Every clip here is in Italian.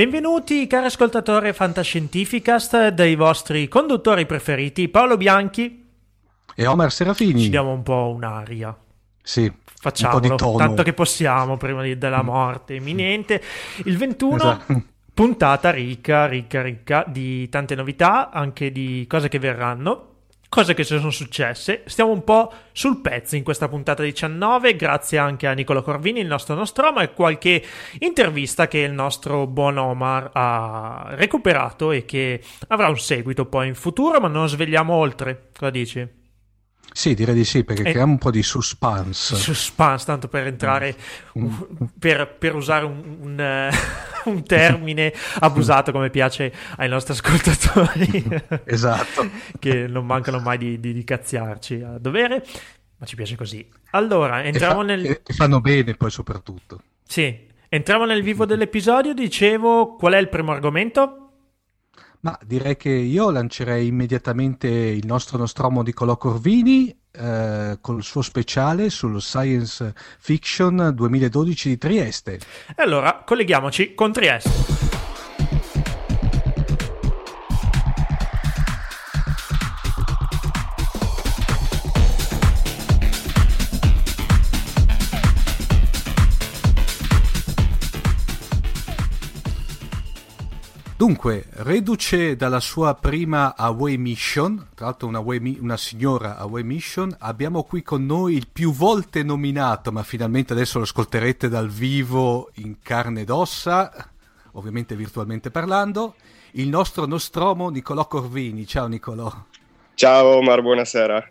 Benvenuti cari ascoltatori Fantascientificast dei vostri conduttori preferiti Paolo Bianchi e Omar Serafini. Ci diamo un po' un'aria. Sì, facciamolo tanto che possiamo prima di, della morte imminente. Il 21 esatto. puntata ricca, ricca, ricca di tante novità, anche di cose che verranno cose che sono successe. Stiamo un po' sul pezzo in questa puntata 19, grazie anche a Nicolo Corvini, il nostro Nostromo, e qualche intervista che il nostro buon Omar ha recuperato e che avrà un seguito poi in futuro, ma non svegliamo oltre. Cosa dici? Sì, direi di sì, perché e... creiamo un po' di suspense. Suspense, tanto per entrare, mm. per, per, usare un, un, uh, un, termine abusato come piace ai nostri ascoltatori. esatto. che non mancano mai di, di, di cazziarci a dovere, ma ci piace così. Allora, entriamo fa, nel... E fanno bene poi soprattutto. Sì, entriamo nel vivo dell'episodio, dicevo, qual è il primo argomento? Ma direi che io lancerei immediatamente il nostro Nostromo di Colò Corvini eh, col suo speciale sullo Science Fiction 2012 di Trieste. E allora colleghiamoci con Trieste. Dunque, reduce dalla sua prima away mission, tra l'altro una, away, una, signora away mission, abbiamo qui con noi il più volte nominato, ma finalmente adesso lo ascolterete dal vivo in carne ed ossa, ovviamente virtualmente parlando, il nostro Nostromo Nicolò Corvini. Ciao Nicolò. Ciao Omar, buonasera.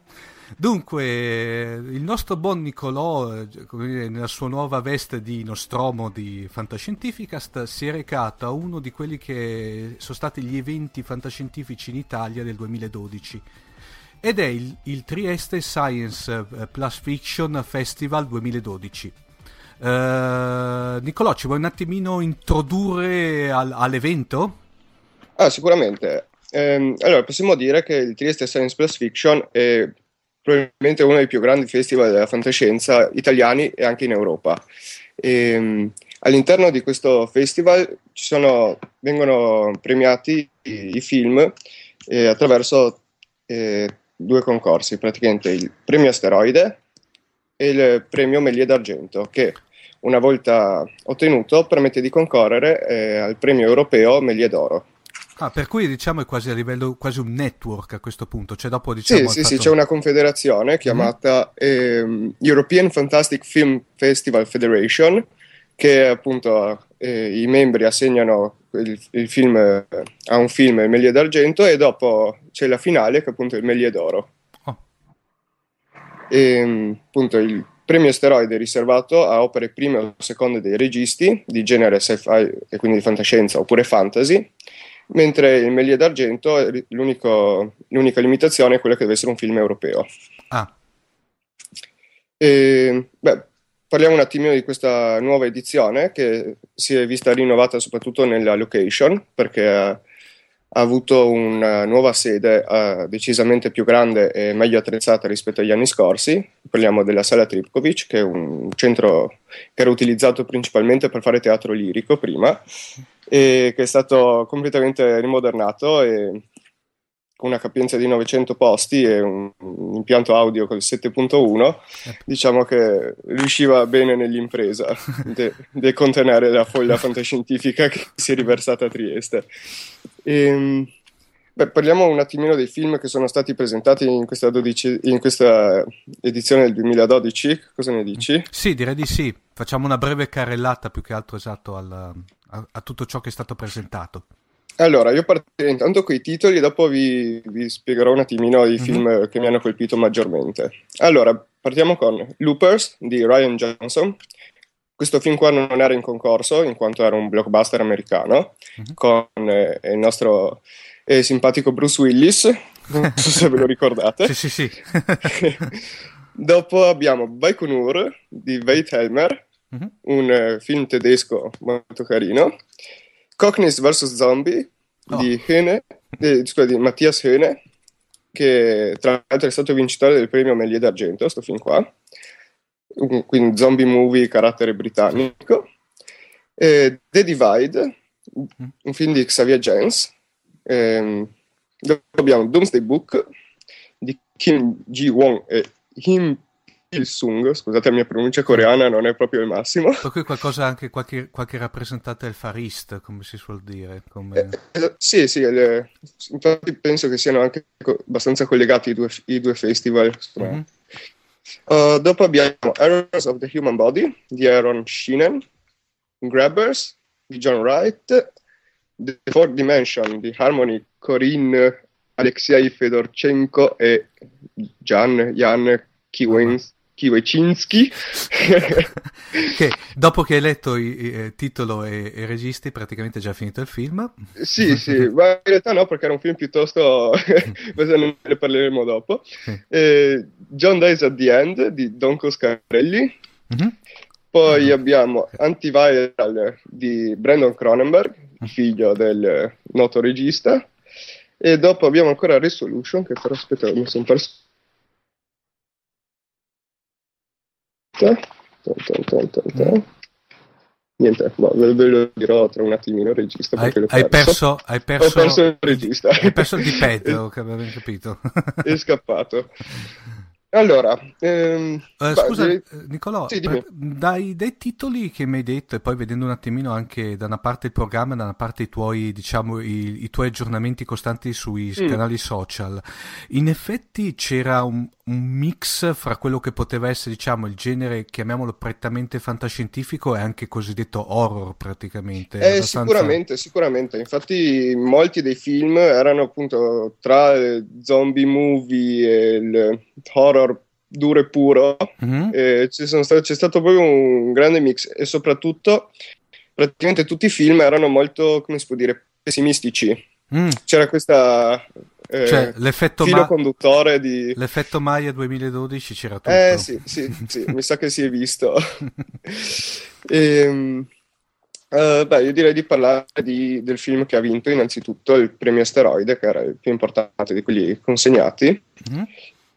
Dunque, il nostro buon Nicolò, nella sua nuova veste di Nostromo di Fantascientificast, si è recato a uno di quelli che sono stati gli eventi fantascientifici in Italia del 2012 ed è il, il Trieste Science eh, Plus Fiction Festival 2012. Uh, eh, Nicolò, ci vuoi un attimino introdurre al, all'evento? Ah, sicuramente. Eh, allora, possiamo dire che il Trieste Science Plus Fiction è probabilmente uno dei più grandi festival della fantascienza italiani e anche in Europa. E, ehm, all'interno di questo festival sono, vengono premiati i, i film eh, attraverso eh, due concorsi, praticamente il premio asteroide e il premio Meglie d'argento, che una volta ottenuto permette di concorrere eh, al premio europeo Meglie d'oro. Ah, per cui diciamo è quasi a livello, quasi un network a questo punto, cioè dopo diciamo... Sì, sì, fatto... sì, c'è una confederazione chiamata mm-hmm. eh, European Fantastic Film Festival Federation, che appunto eh, i membri assegnano il, il film, eh, a un film il Meglie d'argento e dopo c'è la finale che appunto è il Meglie d'oro. Oh. E, appunto il premio asteroide è riservato a opere prime o seconde dei registi di genere sci-fi e quindi di fantascienza oppure fantasy, mentre il Meglie d'argento l'unica limitazione è quella che deve essere un film europeo. Ah. E, beh, parliamo un attimino di questa nuova edizione che si è vista rinnovata soprattutto nella location perché ha, avuto una nuova sede uh, decisamente più grande e meglio attrezzata rispetto agli anni scorsi. Parliamo della Sala Tripkovic, che è un centro che era utilizzato principalmente per fare teatro lirico prima e che è stato completamente rimodernato e con una capienza di 900 posti e un, un impianto audio col 7.1, diciamo che riusciva bene nell'impresa di contenere la foglia fantascientifica che si è riversata a Trieste. E, ehm, beh, parliamo un attimino dei film che sono stati presentati in questa, 12, in questa edizione del 2012, cosa ne dici? Sì, direi di sì. Facciamo una breve carrellata più che altro esatto al, a, a tutto ciò che è stato presentato. Allora, io partirei intanto con i titoli e dopo vi, vi spiegherò un attimino i mm-hmm. film che mi hanno colpito maggiormente. Allora, partiamo con Loopers di Ryan Johnson. Questo film qua non era in concorso in quanto era un blockbuster americano mm-hmm. con eh, il nostro eh, simpatico Bruce Willis, non so se ve lo ricordate. sì, sì, sì. dopo abbiamo Baikonur di Veit Helmer, mm-hmm. un eh, film tedesco molto carino. Cockneys vs. Zombie oh. di, Hene, eh, scusa, di Mattias Hene, che tra l'altro è stato vincitore del premio Meglie d'Argento, questo film qua. Quindi zombie movie carattere britannico. Eh, The Divide, un film di Xavier Jens. Eh, abbiamo Doomsday Book di Kim Ji-won e Kim il Sung, scusate la mia pronuncia coreana non è proprio il massimo. Per cui qualcosa anche qualche, qualche rappresentante del Far East, come si suol dire. Come... Eh, eh, sì, sì, le, infatti penso che siano anche abbastanza collegati i due, i due festival. Mm-hmm. Uh, dopo abbiamo Errors of the Human Body di Aaron Sheenen, Grabbers di John Wright, The Fourth Dimension di Harmony Corinne Alexei Fedorchenko e Jan Jan Kiwins. Kiwecinski. che dopo che hai letto il titolo e, e registi, praticamente è già finito il film. Sì, sì, ma in realtà no, perché era un film piuttosto. questo ne parleremo dopo. Eh, John Dies at the End di Don Coscarelli. Mm-hmm. Poi mm-hmm. abbiamo Antiviral di Brandon Cronenberg, mm. figlio del noto regista. E dopo abbiamo ancora Resolution, che però aspetta, mi sono perso Niente, ma ve, ve, lo dirò tra un attimino il regista. Hai, hai, perso, hai, perso, Ho perso il regista. Hai perso il diped, che avevo capito. È scappato. Allora, ehm, uh, scusa beh, Nicolò, sì, dai, dai, titoli che mi hai detto e poi vedendo un attimino anche da una parte il programma, da una parte i tuoi, diciamo, i, i tuoi aggiornamenti costanti sui mm. canali social, in effetti c'era un, un, mix fra quello che poteva essere, diciamo, il genere, chiamiamolo prettamente fantascientifico e anche cosiddetto horror praticamente. Eh, abbastanza... Sicuramente, sicuramente, infatti molti dei film erano appunto tra zombie movie e il horror duro e puro. Mm-hmm. E stato, c'è stato proprio un grande mix e soprattutto praticamente tutti i film erano molto, come si può dire, pessimistici. Mm. C'era questa eh, cioè, l'effetto filo ma- conduttore di... L'effetto Maya 2012 c'era tutto. Eh sì, sì, sì mi sa che si è visto. e, ehm, uh, beh, io direi di parlare di, del film che ha vinto innanzitutto il premio Asteroide, che era il più importante di quelli consegnati. Mm-hmm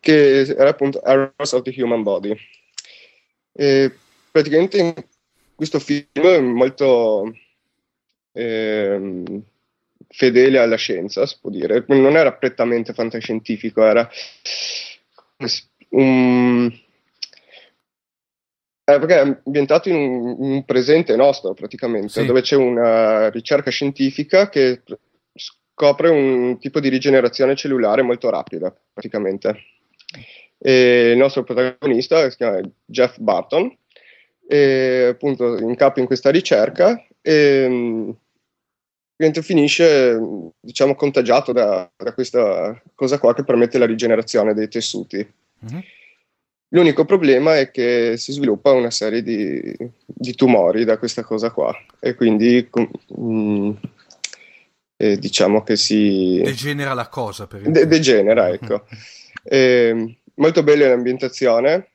che era appunto Errors of the Human Body. E praticamente questo film è molto eh, fedele alla scienza, si può dire. Non era prettamente fantascientifico, era un... Eh, perché è ambientato in un, un presente nostro praticamente, sì. dove c'è una ricerca scientifica che scopre un tipo di rigenerazione cellulare molto rapida praticamente. E il nostro protagonista si chiama Jeff Barton, e appunto in capo in questa ricerca e finisce diciamo contagiato da, da, questa cosa qua che permette la rigenerazione dei tessuti. Mm-hmm. L'unico problema è che si sviluppa una serie di, di tumori da questa cosa qua e quindi mm, eh, diciamo che si... Degenera la cosa per De- degenera, ecco. eh, molto bella l'ambientazione,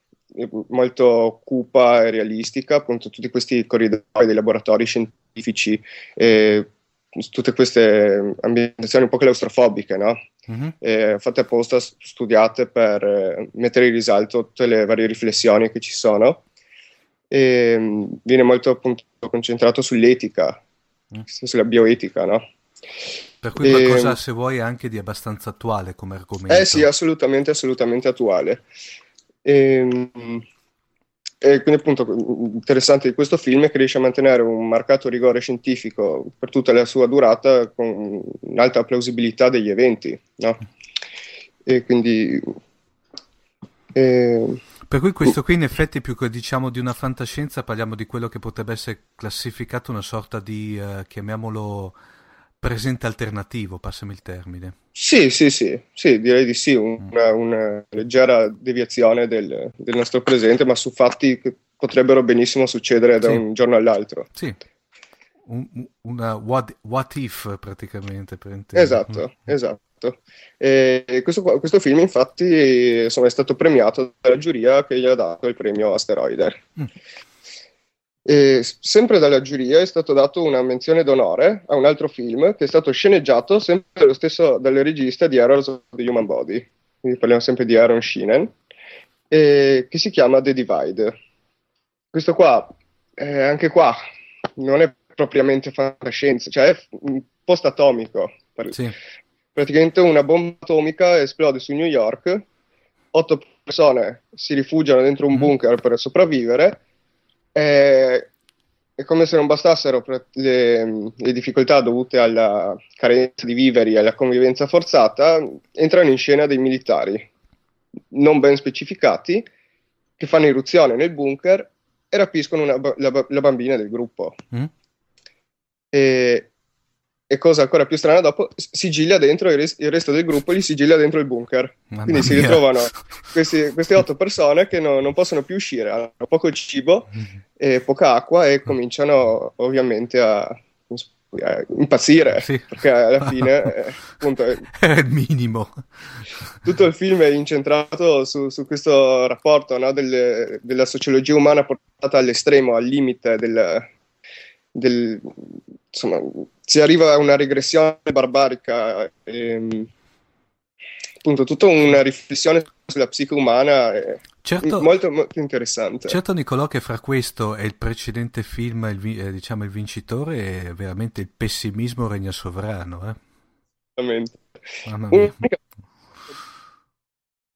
molto cupa e realistica, appunto tutti questi corridoi dei laboratori scientifici, eh, tutte queste ambientazioni un po' claustrofobiche, no? Mm-hmm. Eh, fatte apposta, studiate per eh, mettere in risalto tutte le varie riflessioni che ci sono. E, mm, viene molto appunto concentrato sull'etica, mm. sulla bioetica, no? Per cui qualcosa, e, se vuoi, anche di abbastanza attuale come argomento. Eh sì, assolutamente, assolutamente attuale. E, ehm, e quindi appunto interessante di questo film è che riesce a mantenere un marcato rigore scientifico per tutta la sua durata con un'alta plausibilità degli eventi, no? E quindi... Eh, per cui questo qui in effetti più che diciamo di una fantascienza parliamo di quello che potrebbe essere classificato una sorta di, eh, chiamiamolo presente alternativo, passami il termine. Sì, sì, sì, sì direi di sì, una, mm. una leggera deviazione del, del, nostro presente, ma su fatti che potrebbero benissimo succedere da sì. un giorno all'altro. Sì, un, una what, what, if praticamente. Per esatto, mm. esatto. E questo, questo, film infatti insomma, è stato premiato dalla giuria che gli ha dato il premio Asteroide. Mm. E sempre dalla giuria è stato dato una menzione d'onore a un altro film che è stato sceneggiato sempre dallo stesso, dal regista di Errors of the Human Body, quindi parliamo sempre di Aaron Sheenen, che si chiama The Divide. Questo qua, eh, anche qua, non è propriamente fantascienza, cioè è un post-atomico. Sì. Praticamente una bomba atomica esplode su New York, otto persone si rifugiano dentro un mm-hmm. bunker per sopravvivere è, è come se non bastassero le, le, difficoltà dovute alla carenza di viveri e alla convivenza forzata, entrano in scena dei militari non ben specificati che fanno irruzione nel bunker e rapiscono una, la, la, bambina del gruppo. Mm. E, e cosa ancora più strana dopo, sigilla dentro il, res- il, resto del gruppo, li sigilla dentro il bunker. Mamma Quindi mia. si ritrovano questi, queste otto persone che no, non possono più uscire, hanno poco cibo e poca acqua e cominciano ovviamente a, a impazzire, sì. perché alla fine eh, appunto, è il minimo. Tutto il film è incentrato su, su questo rapporto no, delle, della sociologia umana portata all'estremo, al limite del, del insomma, si arriva a una regressione barbarica. Ehm, appunto, tutta una riflessione sulla psiche umana è certo, molto, molto interessante. Certo, Nicolò, che fra questo e il precedente film, il, eh, diciamo il vincitore, è veramente il pessimismo regna sovrano. Eh? Esattamente. Mamma mia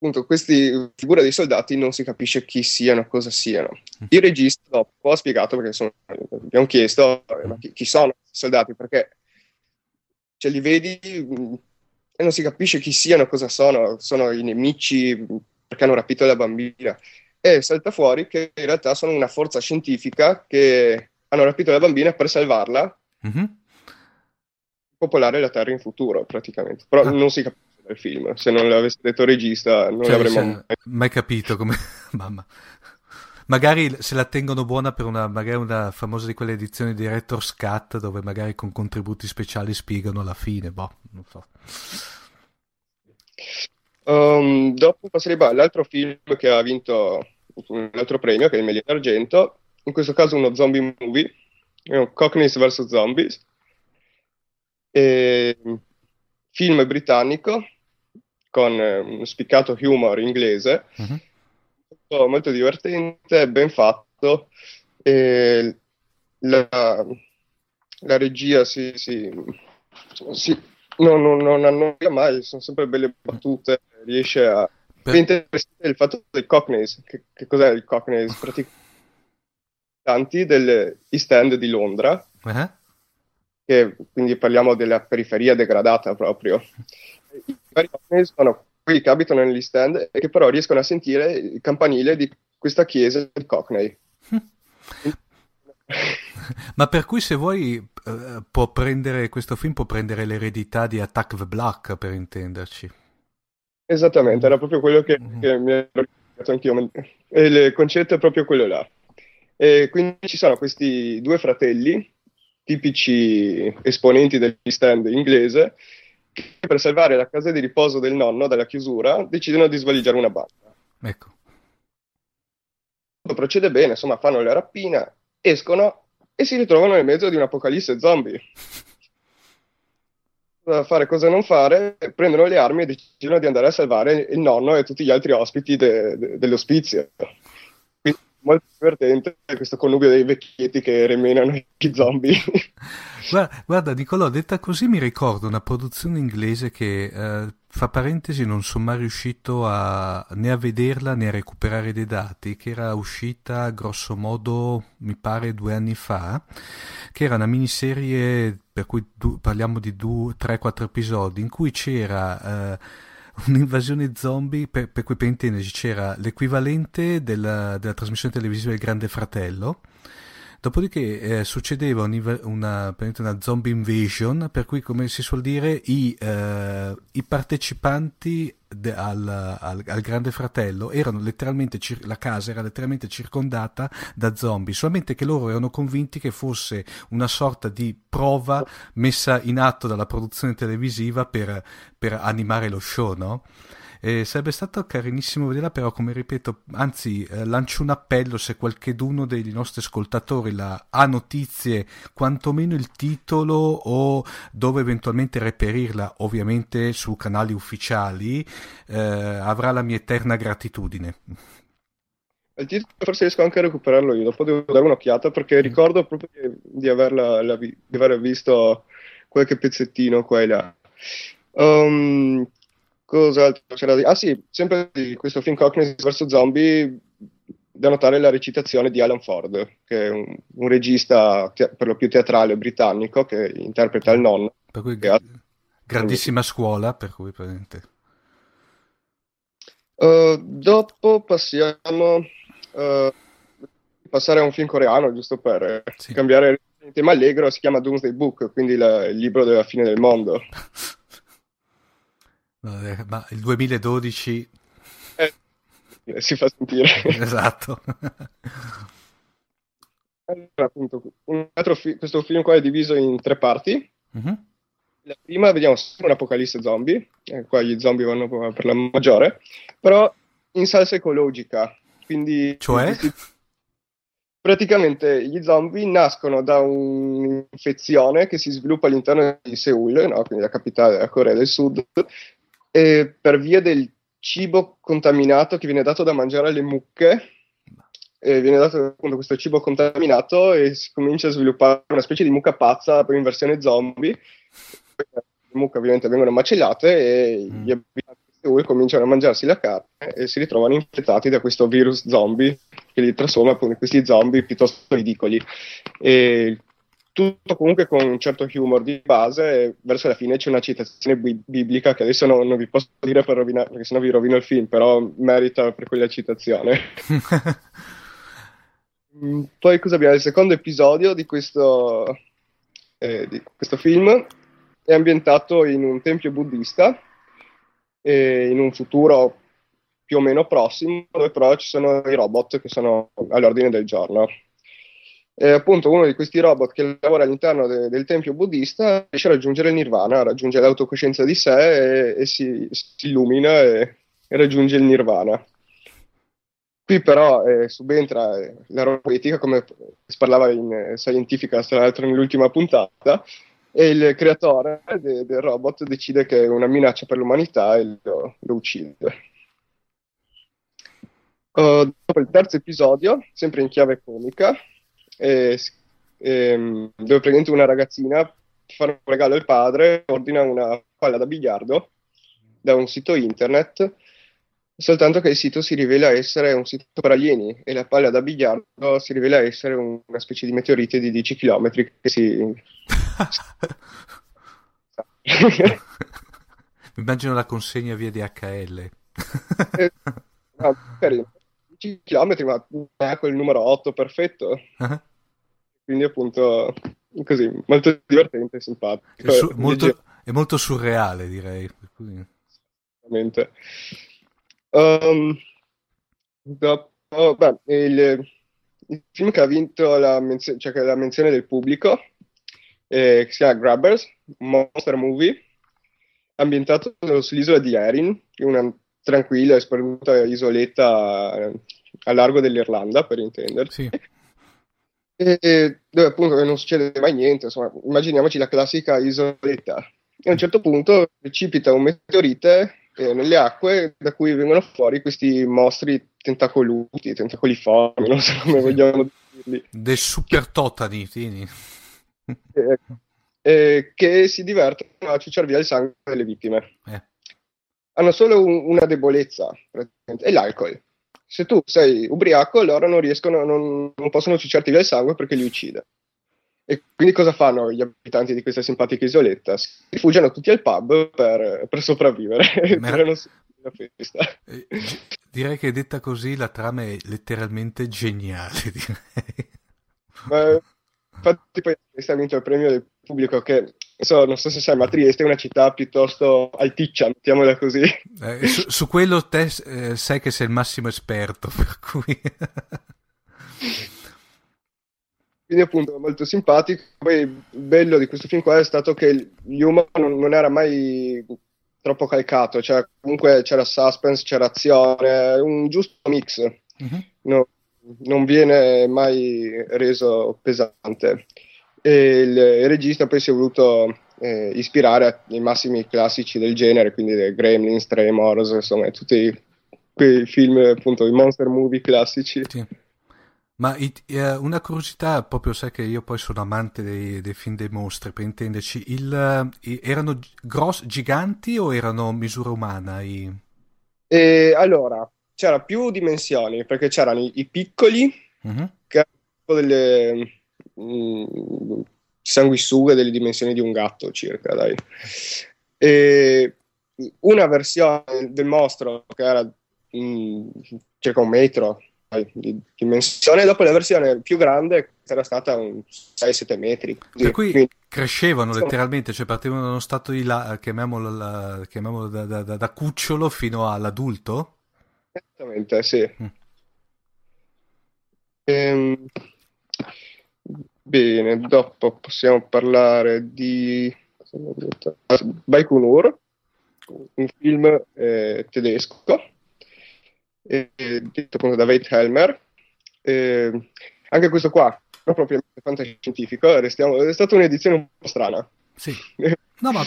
appunto questi figure dei soldati non si capisce chi siano, cosa siano. Mm. Il regista dopo ha spiegato perché sono, abbiamo chiesto eh, ma chi, chi, sono i soldati perché ce li vedi mm, e non si capisce chi siano, cosa sono, sono i nemici perché hanno rapito la bambina e salta fuori che in realtà sono una forza scientifica che hanno rapito la bambina per salvarla mm-hmm. popolare la Terra in futuro praticamente, però ah. non si capisce del film. Se non l'avesse detto il regista, non cioè, l'avremmo mai... mai capito come. Mamma. Magari se la tengono buona per una, magari una famosa di quelle edizioni di Director's Cut dove magari con contributi speciali spiegano la fine, boh, non so. Um, dopo passerei all'altro film che ha vinto un altro premio, che è il Meglio d'Argento, in questo caso uno zombie movie, Cockneys vs. Zombies. E film britannico con eh, uno spiccato humor inglese, uh-huh. molto divertente, ben fatto. E la, la regia si, si, Sì, no, no, non annoia mai, sono sempre belle battute, riesce a... Per... È interessante il fatto del Cockneys, che, che cos'è il Cockneys? Praticamente degli East End di Londra, uh-huh. che, quindi parliamo della periferia degradata proprio. Cockneys sono quelli che abitano nell'East End e che però riescono a sentire il campanile di questa chiesa di Cockney. Ma per cui se vuoi eh, può prendere questo film può prendere l'eredità di Attack the Black per intenderci. Esattamente, era proprio quello che, mm-hmm. che mi ero ricordato anch'io. E il concetto è proprio quello là. E quindi ci sono questi due fratelli, tipici esponenti degli stand inglese, per salvare la casa di riposo del nonno dalla chiusura decidono di svaligiare una banca. Ecco. Procede bene, insomma, fanno la rapina, escono e si ritrovano nel mezzo di un'apocalisse zombie. Cosa fare, cosa non fare, prendono le armi e decidono di andare a salvare il nonno e tutti gli altri ospiti de- de- dell'ospizio. Molto divertente questo connubio dei vecchietti che remenano i zombie. Guarda, guarda Nicolò, detta così mi ricordo una produzione inglese che, eh, fra parentesi, non sono mai riuscito a, né a vederla né a recuperare dei dati, che era uscita grosso modo, mi pare, due anni fa, che era una miniserie per cui du- parliamo di 3-4 episodi, in cui c'era... Eh, un'invasione zombie, per, per cui per intenderci c'era l'equivalente della, della trasmissione televisiva Il Grande Fratello, Dopodiché eh, succedeva una, una, una, zombie invasion, per cui, come si suol dire, i, eh, i partecipanti de, al, al, al, Grande Fratello erano letteralmente, la casa era letteralmente circondata da zombie, solamente che loro erano convinti che fosse una sorta di prova messa in atto dalla produzione televisiva per, per animare lo show, no? Eh, sarebbe stato carinissimo vederla, però, come ripeto, anzi, eh, lancio un appello se qualcheduno dei nostri ascoltatori la, ha notizie, quantomeno il titolo o dove eventualmente reperirla, ovviamente su canali ufficiali, eh, avrà la mia eterna gratitudine. Il titolo forse riesco anche a recuperarlo io, dopo devo dare un'occhiata perché mm. ricordo proprio di, averla, la, di aver visto qualche pezzettino qua e là. Um, Cos'altro c'era di... Ah sì, sempre di questo film Cockney vs. Zombie, da notare la recitazione di Alan Ford, che è un, un regista te- per lo più teatrale britannico che interpreta il nonno. Per cui ha... grandissima scuola, per cui presente. Uh, dopo passiamo uh, passare a un film coreano, giusto per sì. cambiare il tema allegro, si chiama Doomsday Book, quindi la, il libro della fine del mondo. Ma il 2012 eh, si fa sentire. esatto. allora, appunto, fi- questo film qua è diviso in tre parti. Mm-hmm. La prima vediamo un'apocalisse zombie, eh, qua gli zombie vanno per la maggiore, però in salsa ecologica. Quindi, cioè? Praticamente gli zombie nascono da un'infezione che si sviluppa all'interno di Seoul, no? quindi la capitale della Corea del Sud, eh, per via del cibo contaminato che viene dato da mangiare alle mucche. Eh, viene dato appunto questo cibo contaminato e si comincia a sviluppare una specie di mucca pazza in versione zombie. Le mucche ovviamente vengono macellate e mm. gli abitanti di Seoul cominciano a mangiarsi la carne e si ritrovano infettati da questo virus zombie che li trasforma appunto in questi zombie piuttosto ridicoli. E tutto comunque con un certo humor di base. Verso la fine c'è una citazione bi- biblica che adesso non, non, vi posso dire per rovinare, perché sennò vi rovino il film, però merita per quella citazione. Mm, poi cosa abbiamo? Il secondo episodio di questo, eh, di questo film è ambientato in un tempio buddista, eh, in un futuro più o meno prossimo, dove però ci sono i robot che sono all'ordine del giorno eh, appunto uno di questi robot che lavora all'interno de- del tempio buddista riesce a raggiungere il nirvana, raggiunge l'autocoscienza di sé e, e si, si, illumina e, e, raggiunge il nirvana. Qui però eh, subentra eh, la robotica, come si parlava in eh, Scientifica, tra l'altro nell'ultima puntata, e il creatore de- del robot decide che è una minaccia per l'umanità e lo, lo uccide. Uh, dopo il terzo episodio, sempre in chiave comica, eh, ehm, dove praticamente una ragazzina fare un regalo al padre, ordina una palla da biliardo da un sito internet, soltanto che il sito si rivela essere un sito per alieni e la palla da biliardo si rivela essere un, una specie di meteorite di 10 km che si... Immagino la consegna via DHL. eh, no, 10 km, ma è quel numero 8 perfetto. Uh-huh. Quindi appunto così, molto divertente e simpatico. È, su- molto, è molto surreale direi. Esattamente. Um, dopo, beh, il, il, film che ha vinto la, menzio- cioè la menzione del pubblico, eh, che si chiama Grabbers, un monster movie, ambientato sull'isola di Erin, una tranquilla e sperduta isoletta eh, a largo dell'Irlanda, per intenderci. Sì. E, dove appunto non succede mai niente, insomma, immaginiamoci la classica isoletta. E a un certo punto precipita un meteorite eh, nelle acque da cui vengono fuori questi mostri tentacoluti, tentacoliformi, non so come vogliamo dirli. Dei super totani, tini. Eh, eh, che si divertono a ciucciare via il sangue delle vittime. Eh. Hanno solo un, una debolezza, è l'alcol. Se tu sei ubriaco, loro non riescono, non, non possono ciucciarti via il sangue perché li uccide. E quindi cosa fanno gli abitanti di questa simpatica isoletta? Si rifugiano tutti al pub per, per sopravvivere. Mer- eh, direi che detta così la trama è letteralmente geniale. Direi. Ma, infatti poi ha vinto il premio del pubblico che so, non so se sai, ma Trieste è una città piuttosto alticcia, mettiamola così. Eh, su, su, quello te eh, sai che sei il massimo esperto, per cui... quindi appunto molto simpatico. Poi il bello di questo film qua è stato che l'humour non, non era mai troppo calcato, cioè comunque c'era suspense, c'era azione, un giusto mix, mm-hmm. no, non viene mai reso pesante. E il, il regista poi si è voluto eh, ispirare ai massimi classici del genere, quindi Gremlins, Tremors, insomma tutti quei film appunto, i monster movie classici. Sì. Ma eh, una curiosità, proprio sai che io poi sono amante dei, dei film dei mostri, per intenderci, il, eh, erano grossi, giganti o erano misura umana? I... E, allora, c'era più dimensioni, perché c'erano i, i piccoli, uh-huh. che erano delle mh, mm, sanguisughe delle dimensioni di un gatto circa, dai. E una versione del mostro che era mh, mm, circa un metro, di dimensione, dopo la versione più grande era stata un 6-7 metri. Per cui Quindi, crescevano letteralmente, cioè partivano da uno stato di là, chiamiamolo, la, chiamiamolo da, da, da, da, cucciolo fino all'adulto? Esattamente, sì. Mm. Ehm, bene, dopo possiamo parlare di Baikonur, un film eh, tedesco eh, detto appunto da Wade Helmer. Eh, anche questo qua, non propriamente fantascientifico, restiamo, è stata un'edizione un po' strana. Sì. No, ma...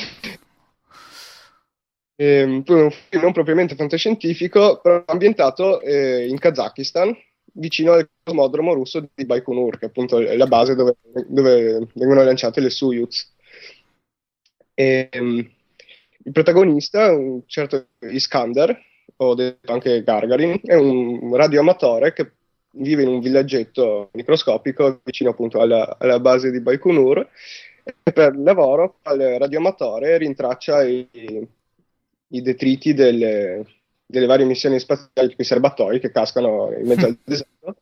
eh, un film non propriamente fantascientifico, però ambientato eh, in Kazakistan, vicino al cosmodromo russo di Baikonur, che appunto è la base dove, dove vengono lanciate le Soyuz. E, um, il protagonista, un certo Iskander, o detto anche Gargarin, è un radioamatore che vive in un villaggetto microscopico vicino appunto alla, alla base di Baikonur e per lavoro il radioamatore rintraccia i, i detriti delle, delle, varie missioni spaziali, quei serbatoi che cascano in mezzo al deserto,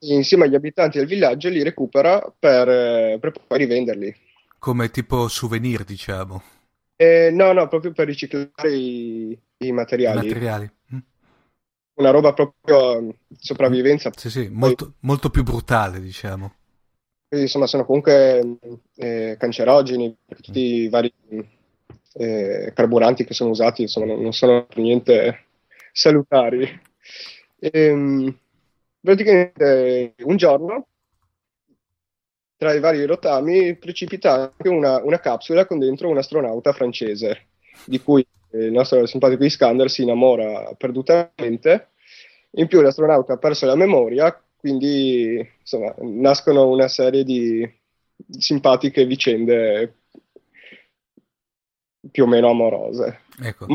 insieme agli abitanti del villaggio li recupera per, per poi rivenderli. Come tipo souvenir, diciamo. Eh, no, no, proprio per riciclare i, i materiali. I materiali. Mm. Una roba proprio um, sopravvivenza. Sì, sì, molto, Poi, molto più brutale, diciamo. Insomma, sono comunque eh, cancerogeni, tutti mm. i vari eh, carburanti che sono usati, insomma, non, non sono niente salutari. E, ehm, praticamente un giorno tra i vari rotami precipita anche una, una, capsula con dentro un astronauta francese, di cui il nostro simpatico Iskander si innamora perdutamente. In più l'astronauta ha perso la memoria, quindi insomma, nascono una serie di simpatiche vicende più o meno amorose. Ecco.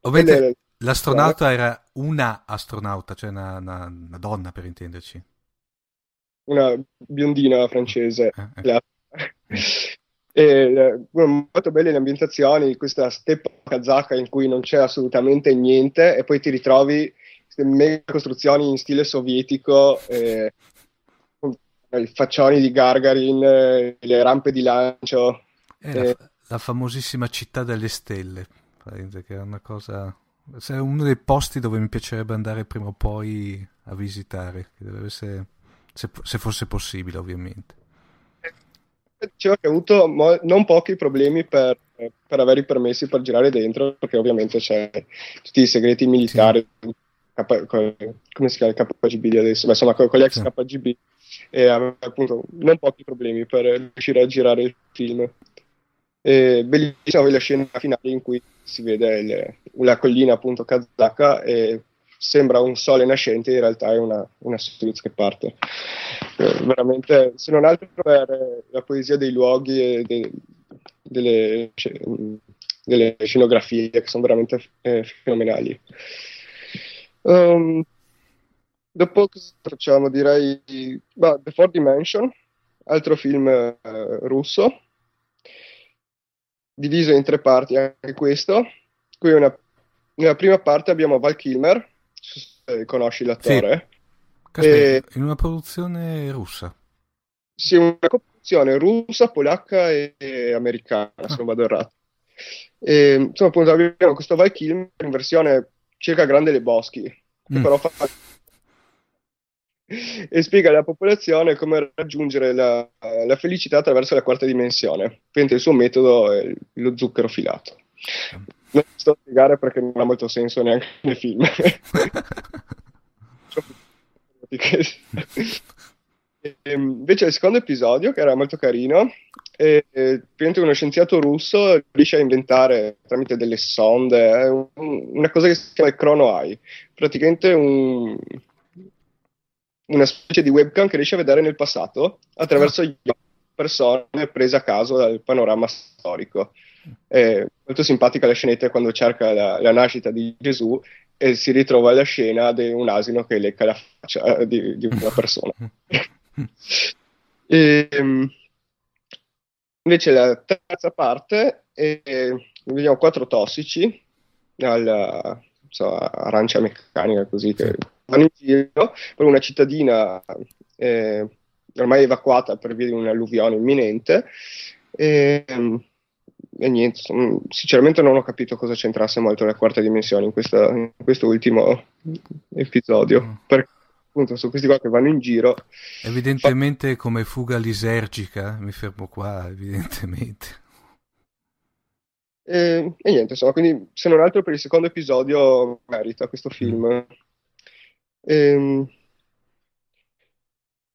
Ovviamente l'astronauta era una astronauta, cioè una, una, una donna per intenderci. Una biondina francese. Eh, eh. E, molto belle le ambientazioni, questa steppa kazaka in cui non c'è assolutamente niente e poi ti ritrovi queste mega costruzioni in stile sovietico, eh, i faccioni di Gargarin, eh, le rampe di lancio. È la, eh. la, famosissima città delle stelle, che è una cosa... È uno dei posti dove mi piacerebbe andare prima o poi a visitare, essere, se, se fosse possibile ovviamente diceva che ha avuto mo- non pochi problemi per, per, avere i permessi per girare dentro, perché ovviamente c'è tutti i segreti militari, sì. K- come si chiama il KGB adesso, Beh, insomma con, con gli ex sì. KGB, e aveva appunto non pochi problemi per riuscire a girare il film. E bellissima la scena finale in cui si vede il, la collina appunto kazaka e sembra un sole nascente, in realtà è una, una Suez che parte. Eh, veramente, se non altro per la poesia dei luoghi e de, delle, delle, scenografie che sono veramente eh, fenomenali. Um, dopo cosa facciamo? Direi bah, The Fourth Dimension, altro film eh, russo, diviso in tre parti anche questo. Qui una, nella prima parte abbiamo Val Kilmer, eh, conosci l'attore. Sì. e... In una produzione russa. Sì, una produzione russa, polacca e, e americana, ah. se non vado errato. E, insomma, appunto, abbiamo questo Val Kilmer in versione circa grande dei boschi, che mm. però fa e spiega alla popolazione come raggiungere la, la, felicità attraverso la quarta dimensione. Quindi il suo metodo è lo zucchero filato. Non sto a spiegare perché non ha molto senso neanche nei film. e, invece il secondo episodio, che era molto carino, è, è uno scienziato russo riesce a inventare tramite delle sonde eh, una cosa che si chiama il Chrono Eye, praticamente un, una specie di webcam che riesce a vedere nel passato attraverso gli occhi persone prese a caso dal panorama storico. È molto simpatica la scenetta quando cerca la, la nascita di Gesù e si ritrova la scena di un asino che lecca la faccia eh, di, di una persona. e, ehm, invece la terza parte è, vediamo quattro tossici alla so, arancia meccanica così che vanno in giro per una cittadina eh, ormai evacuata per via di un'alluvione imminente e, e niente, sinceramente non ho capito cosa c'entrasse molto la quarta dimensione in, questa, in questo ultimo episodio. Mm. Perché appunto sono questi qua che vanno in giro. Evidentemente fa... come fuga lisergica, mi fermo qua, evidentemente. E, e, niente, insomma, quindi se non altro per il secondo episodio merita questo film. Ehm,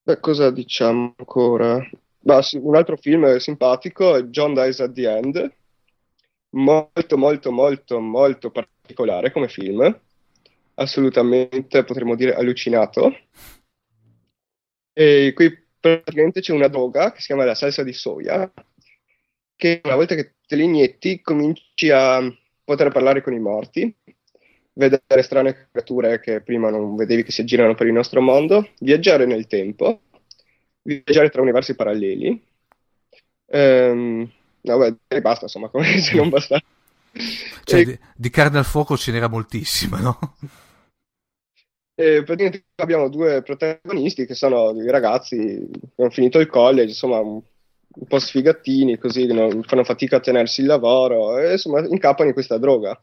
beh, cosa diciamo ancora? Ma sì, un altro film simpatico è John Dies at the End, molto molto molto molto particolare come film, assolutamente potremmo dire allucinato. E qui praticamente c'è una droga che si chiama la salsa di soia, che una volta che te li inietti cominci a poter parlare con i morti, vedere strane creature che prima non vedevi che si aggirano per il nostro mondo, viaggiare nel tempo viaggiare tra universi paralleli. Ehm, no, beh, basta, insomma, come se non bastasse. Cioè, e, di, di, carne al fuoco ce n'era moltissima, no? E praticamente abbiamo due protagonisti che sono dei ragazzi che hanno finito il college, insomma, un, un po' sfigattini, così, non, fanno fatica a tenersi il lavoro, e insomma, incappano in questa droga.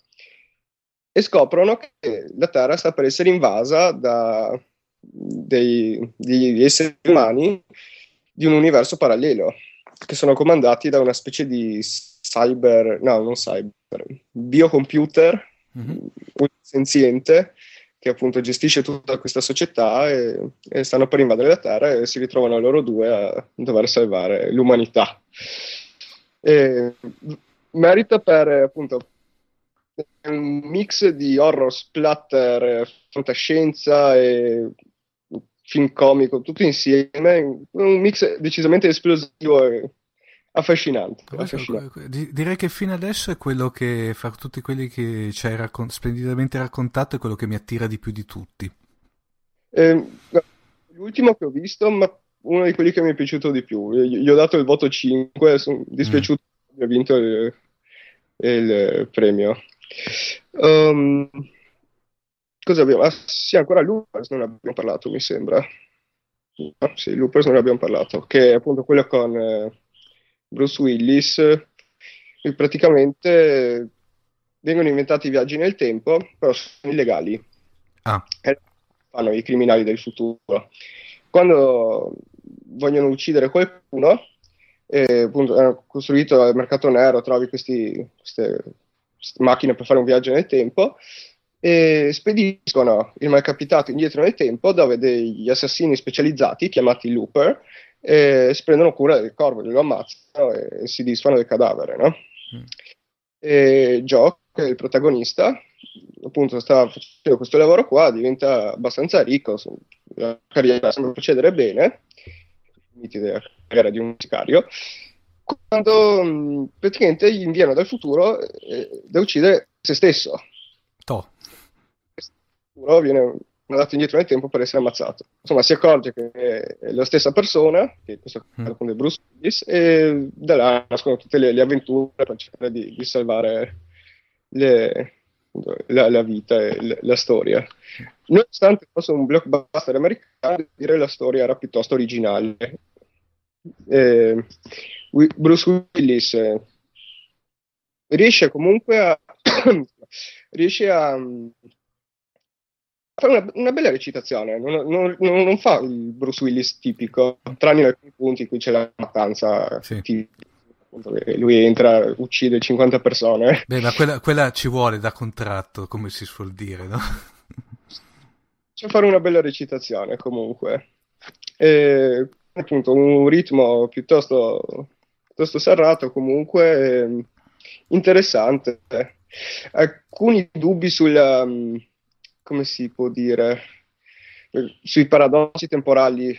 E scoprono che la Terra sta per essere invasa da dei, degli esseri umani di un universo parallelo che sono comandati da una specie di cyber, no, non cyber, biocomputer mm-hmm. senziente che appunto gestisce tutta questa società e, e, stanno per invadere la Terra e si ritrovano loro due a dover salvare l'umanità. E merita per appunto un mix di horror splatter, fantascienza e film comico, tutto insieme, un mix decisamente esplosivo e affascinante. affascinante. Direi che fino adesso è quello che, fra tutti quelli che ci hai raccon- splendidamente raccontato, è quello che mi attira di più di tutti. Eh, l'ultimo che ho visto, ma uno di quelli che mi è piaciuto di più. Gli ho dato il voto 5, sono dispiaciuto mm. che abbia vinto il, il premio. Um, cosa abbiamo? Ah, sì, ancora Loopers non abbiamo parlato, mi sembra. Ah, sì, Loopers non abbiamo parlato, che è appunto quello con eh, Bruce Willis. E praticamente vengono inventati viaggi nel tempo, però sono illegali. Ah. E fanno i criminali del futuro. Quando vogliono uccidere qualcuno, e appunto hanno costruito al mercato nero, trovi questi, queste, macchine per fare un viaggio nel tempo e spediscono il malcapitato indietro nel tempo dove degli assassini specializzati chiamati Looper eh, si prendono cura del corpo, lo ammazzano e si disfano del cadavere. No? Mm. E Joe, che è il protagonista, appunto sta facendo questo lavoro qua, diventa abbastanza ricco, la carriera sembra procedere bene, della carriera di un sicario, quando mh, praticamente gli inviano dal futuro eh, da uccidere se stesso. To. futuro viene mandato indietro nel tempo per essere ammazzato. Insomma, si accorge che è la stessa persona, che in questo caso mm. è Bruce Willis, e da là nascono tutte le, le avventure per cercare di, di salvare le, la, la, vita e la, la, storia. Nonostante fosse un blockbuster americano, dire la storia era piuttosto originale. Eh, Bruce Willis eh, riesce comunque a riesce a, fare una, una, bella recitazione, non, non, non, fa il Bruce Willis tipico, tranne in alcuni punti in cui c'è la mattanza sì. lui entra, uccide 50 persone. Beh, ma quella, quella, ci vuole da contratto, come si suol dire, no? C'è fare una bella recitazione comunque. E, appunto, un ritmo piuttosto, piuttosto serrato, comunque ehm, interessante. Alcuni dubbi sulla, mm, come si può dire, sui paradossi temporali,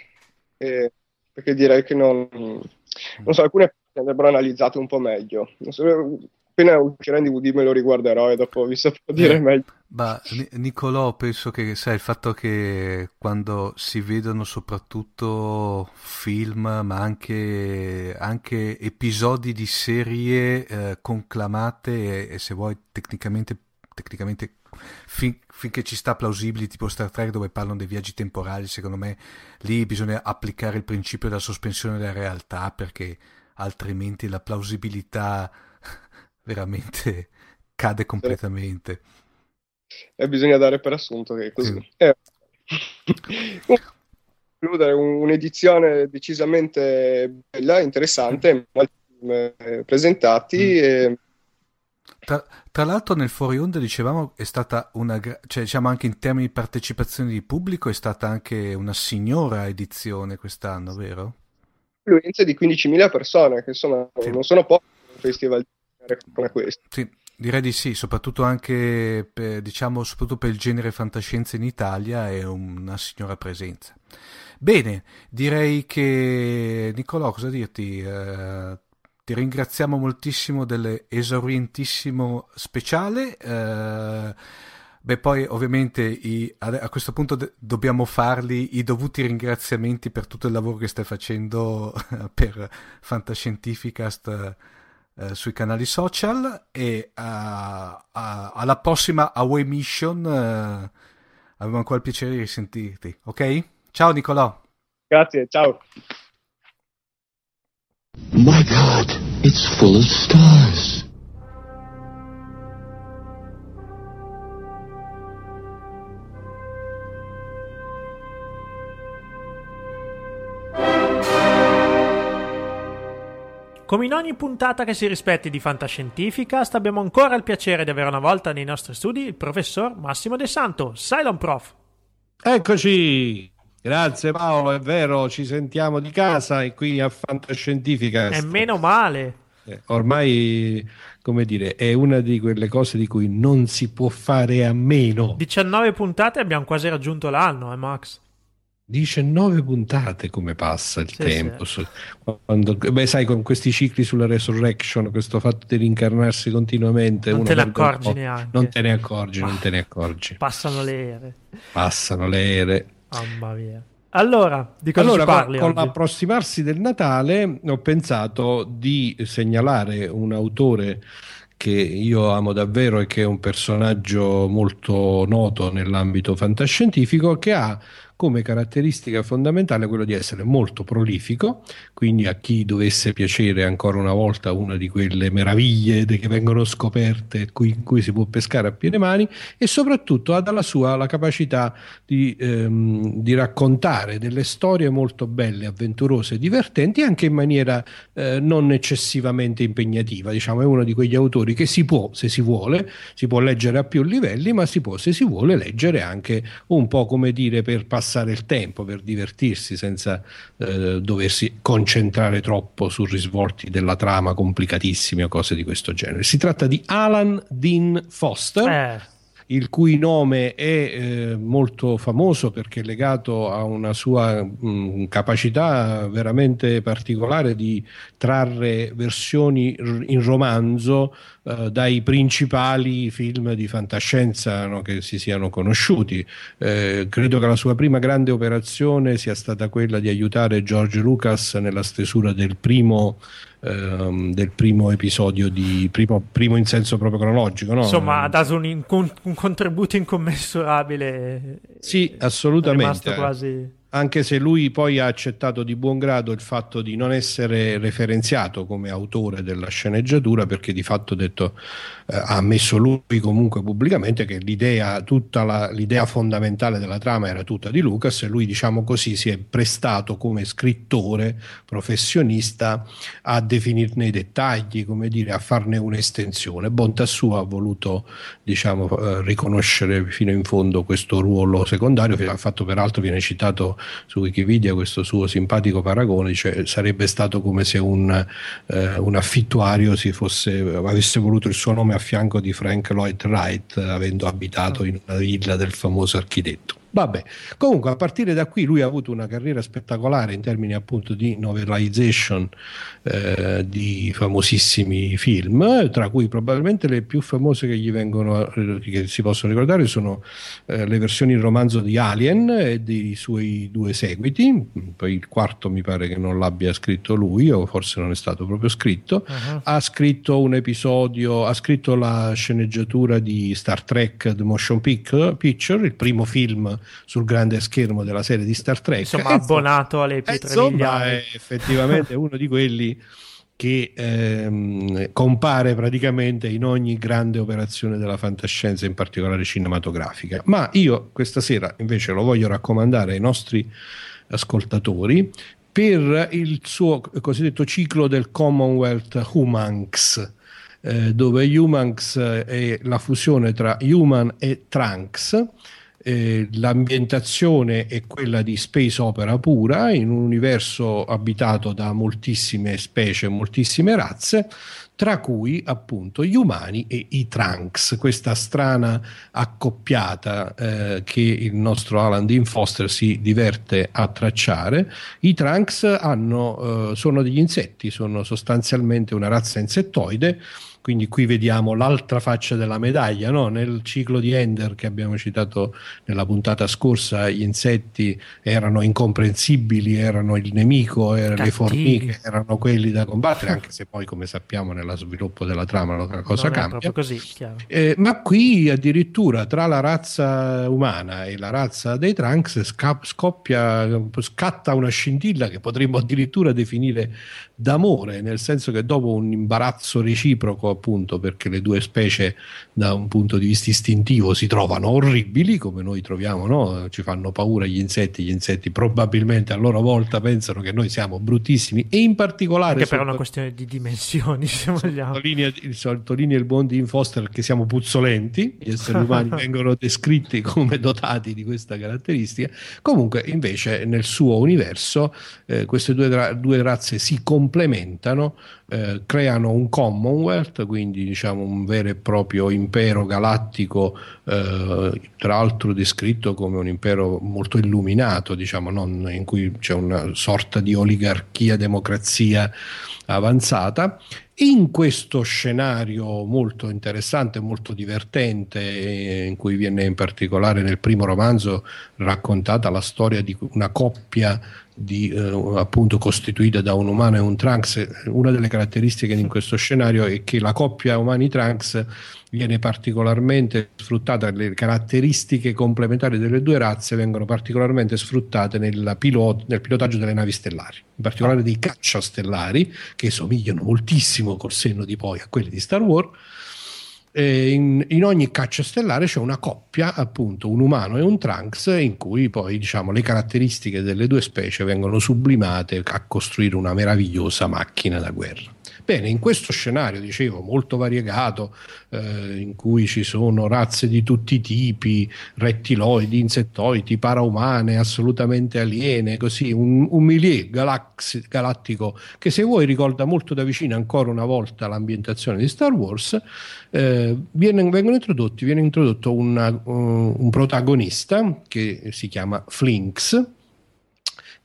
eh, perché direi che non, non so, alcune andrebbero analizzate un po' meglio. So, appena uscirà in DVD me lo riguarderò e dopo vi saprò dire eh, meglio. Ma Nicolò, penso che sai il fatto che quando si vedono soprattutto film, ma anche, anche episodi di serie eh, conclamate e, e, se vuoi tecnicamente, tecnicamente fin, finché ci sta plausibili, tipo Star Trek dove parlano dei viaggi temporali, secondo me lì bisogna applicare il principio della sospensione della realtà perché altrimenti la plausibilità veramente cade completamente. E bisogna dare per assunto che è così. Sì. Eh. un'edizione decisamente bella, interessante, molti film presentati. Mm. E... Tra, tra, l'altro nel fuori onda dicevamo è stata una, cioè diciamo anche in termini di partecipazione di pubblico è stata anche una signora edizione quest'anno, vero? influenza di 15.000 persone, che insomma sì. non sono pochi festival come questo. Sì, direi di sì, soprattutto anche per, diciamo, soprattutto per il genere fantascienza in Italia è una signora presenza. Bene, direi che Nicolò, cosa dirti? Eh, ti ringraziamo moltissimo dell'esaurientissimo speciale. Eh, Beh, poi ovviamente i, a, questo punto de- dobbiamo farli i dovuti ringraziamenti per tutto il lavoro che stai facendo per Fantascientificast eh, sui canali social e uh, uh, alla prossima Away Mission uh, avevo ancora il piacere di risentirti, ok? Ciao Nicolò. Grazie, ciao. My God, it's full of stars. Come in ogni puntata che si rispetti di Fantascientificast, abbiamo ancora il piacere di avere una volta nei nostri studi il professor Massimo De Santo, Cylon Prof. Eccoci! Grazie Paolo, è vero, ci sentiamo di casa e qui a Fantascientificast. E meno male. Eh, ormai, come dire, è una di quelle cose di cui non si può fare a meno. 19 puntate abbiamo quasi raggiunto l'anno, eh Max? 19 puntate come passa il Sì, tempo. sì. Quando- beh, sai, con questi cicli sulla resurrection, questo fatto di rincarnarsi continuamente, Non te ne accorgi neanche. Non te ne accorgi, non te ne accorgi. Passano le ere. Passano le ere. Mamma mia. Allora, di cosa Allora, parli con, con oggi? l'approssimarsi del Natale ho pensato di segnalare un autore che io amo davvero e che è un personaggio molto noto nell'ambito fantascientifico che ha come caratteristica fondamentale quello di essere molto prolifico, quindi a chi dovesse piacere ancora una volta una di quelle meraviglie che vengono scoperte in cui si può pescare a piene mani e soprattutto ha dalla sua la capacità di, ehm, di raccontare delle storie molto belle, avventurose, divertenti anche in maniera eh, non eccessivamente impegnativa. Diciamo, è uno di quegli autori che si può, se si vuole, si può leggere a più livelli, ma si può, se si vuole, leggere anche un po' come dire per passare il tempo, per divertirsi senza eh, doversi concentrare troppo su risvolti della trama complicatissimi o cose di questo genere. Si tratta di Alan Dean Foster Eh, il cui nome è eh, molto famoso perché è legato a una sua mh, capacità veramente particolare di trarre versioni r- in romanzo eh, dai principali film di fantascienza no, che si siano conosciuti. Eh, credo che la sua prima grande operazione sia stata quella di aiutare George Lucas nella stesura del primo ehm, del primo episodio di primo, primo in senso proprio cronologico no? insomma, ha dato un, in- un- contributo incommensurabile. Sì, È assolutamente. rimasto quasi... Anche se lui poi ha accettato di buon grado il fatto di non essere referenziato come autore della sceneggiatura, perché di fatto ha detto, ha ammesso lui comunque pubblicamente che l'idea, la- l'idea fondamentale della trama era tutta di Lucas e lui, diciamo così, si è prestato come scrittore professionista a definirne i dettagli, come dire, a farne un'estensione. Bontà sua ha voluto, diciamo, eh, riconoscere fino in fondo questo ruolo secondario, ha fatto peraltro viene citato su Wikipedia questo suo simpatico paragone, cioè sarebbe stato come se un, eh, un affittuario fosse, avesse voluto il suo nome a fianco di Frank Lloyd Wright, avendo abitato in una villa del famoso architetto. Vabbè, comunque a partire da qui lui ha avuto una carriera spettacolare in termini appunto di novelization eh, di famosissimi film, tra cui probabilmente le più famose che gli vengono, eh, che si possono ricordare sono eh, le versioni in romanzo di Alien e dei suoi due seguiti, poi il quarto mi pare che non l'abbia scritto lui o forse non è stato proprio scritto, Uh-huh. ha scritto un episodio, ha scritto la sceneggiatura di Star Trek The Motion Pic- Picture, il primo film sul grande schermo della serie di Star Trek. Insomma, E abbonato alle eh, pietre insomma, miliari. è effettivamente uno di quelli che ehm, compare praticamente in ogni grande operazione della fantascienza, in particolare cinematografica. Ma io questa sera invece lo voglio raccomandare ai nostri ascoltatori per il suo cosiddetto ciclo del Commonwealth Humanx, eh, dove Humanx è la fusione tra human e trunks. Eh, l'ambientazione è quella di space opera pura in un universo abitato da moltissime specie, moltissime razze, tra cui appunto gli umani e i Trunks, questa strana accoppiata eh, che il nostro Alan Dean Foster si diverte a tracciare. I Trunks hanno, eh, sono degli insetti, sono sostanzialmente una razza insettoide quindi qui vediamo l'altra faccia della medaglia, no? nel ciclo di Ender che abbiamo citato nella puntata scorsa, gli insetti erano incomprensibili, erano il nemico, erano le Cattivi. formiche, erano quelli da combattere, anche se poi come sappiamo nello sviluppo della trama la cosa non è cambia. così. Eh, ma qui addirittura tra la razza umana e la razza dei Trunks sca- scoppia, scatta una scintilla che potremmo addirittura definire d'amore, nel senso che dopo un imbarazzo reciproco, appunto, perché le due specie da un punto di vista istintivo si trovano orribili, come noi troviamo, no? ci fanno paura gli insetti, gli insetti probabilmente a loro volta pensano che noi siamo bruttissimi e in particolare... Anche per una questione di dimensioni, se vogliamo. sottolinea, sottolinea il buon Dean Foster che siamo puzzolenti, gli esseri umani vengono descritti come dotati di questa caratteristica. Comunque, invece, nel suo universo, eh, queste due, due razze si complementano, eh, creano un Commonwealth quindi diciamo un vero e proprio impero galattico, eh, tra l'altro descritto come un impero molto illuminato, diciamo, non, in cui c'è una sorta di oligarchia, democrazia avanzata. In questo scenario molto interessante, molto divertente, in cui viene in particolare nel primo romanzo raccontata la storia di una coppia di, eh, appunto costituita da un umano e un Trunks, una delle caratteristiche in questo scenario è che la coppia umani-Trunks viene particolarmente sfruttata, le caratteristiche complementari delle due razze vengono particolarmente sfruttate pilot, nel pilotaggio delle navi stellari, in particolare dei caccia stellari che somigliano moltissimo col senno di poi a quelli di Star Wars in, in, ogni caccia stellare c'è una coppia, appunto, un umano e un Trunks, in cui poi diciamo, le caratteristiche delle due specie vengono sublimate a costruire una meravigliosa macchina da guerra. Bene, in questo scenario, dicevo, molto variegato, eh, in cui ci sono razze di tutti i tipi, rettiloidi, insettoidi, paraumane, assolutamente aliene, così, un, un milieu galaxi, galattico che se vuoi ricorda molto da vicino ancora una volta l'ambientazione di Star Wars, eh, viene, vengono introdotti, viene introdotto una, uh, un protagonista che si chiama Flinks,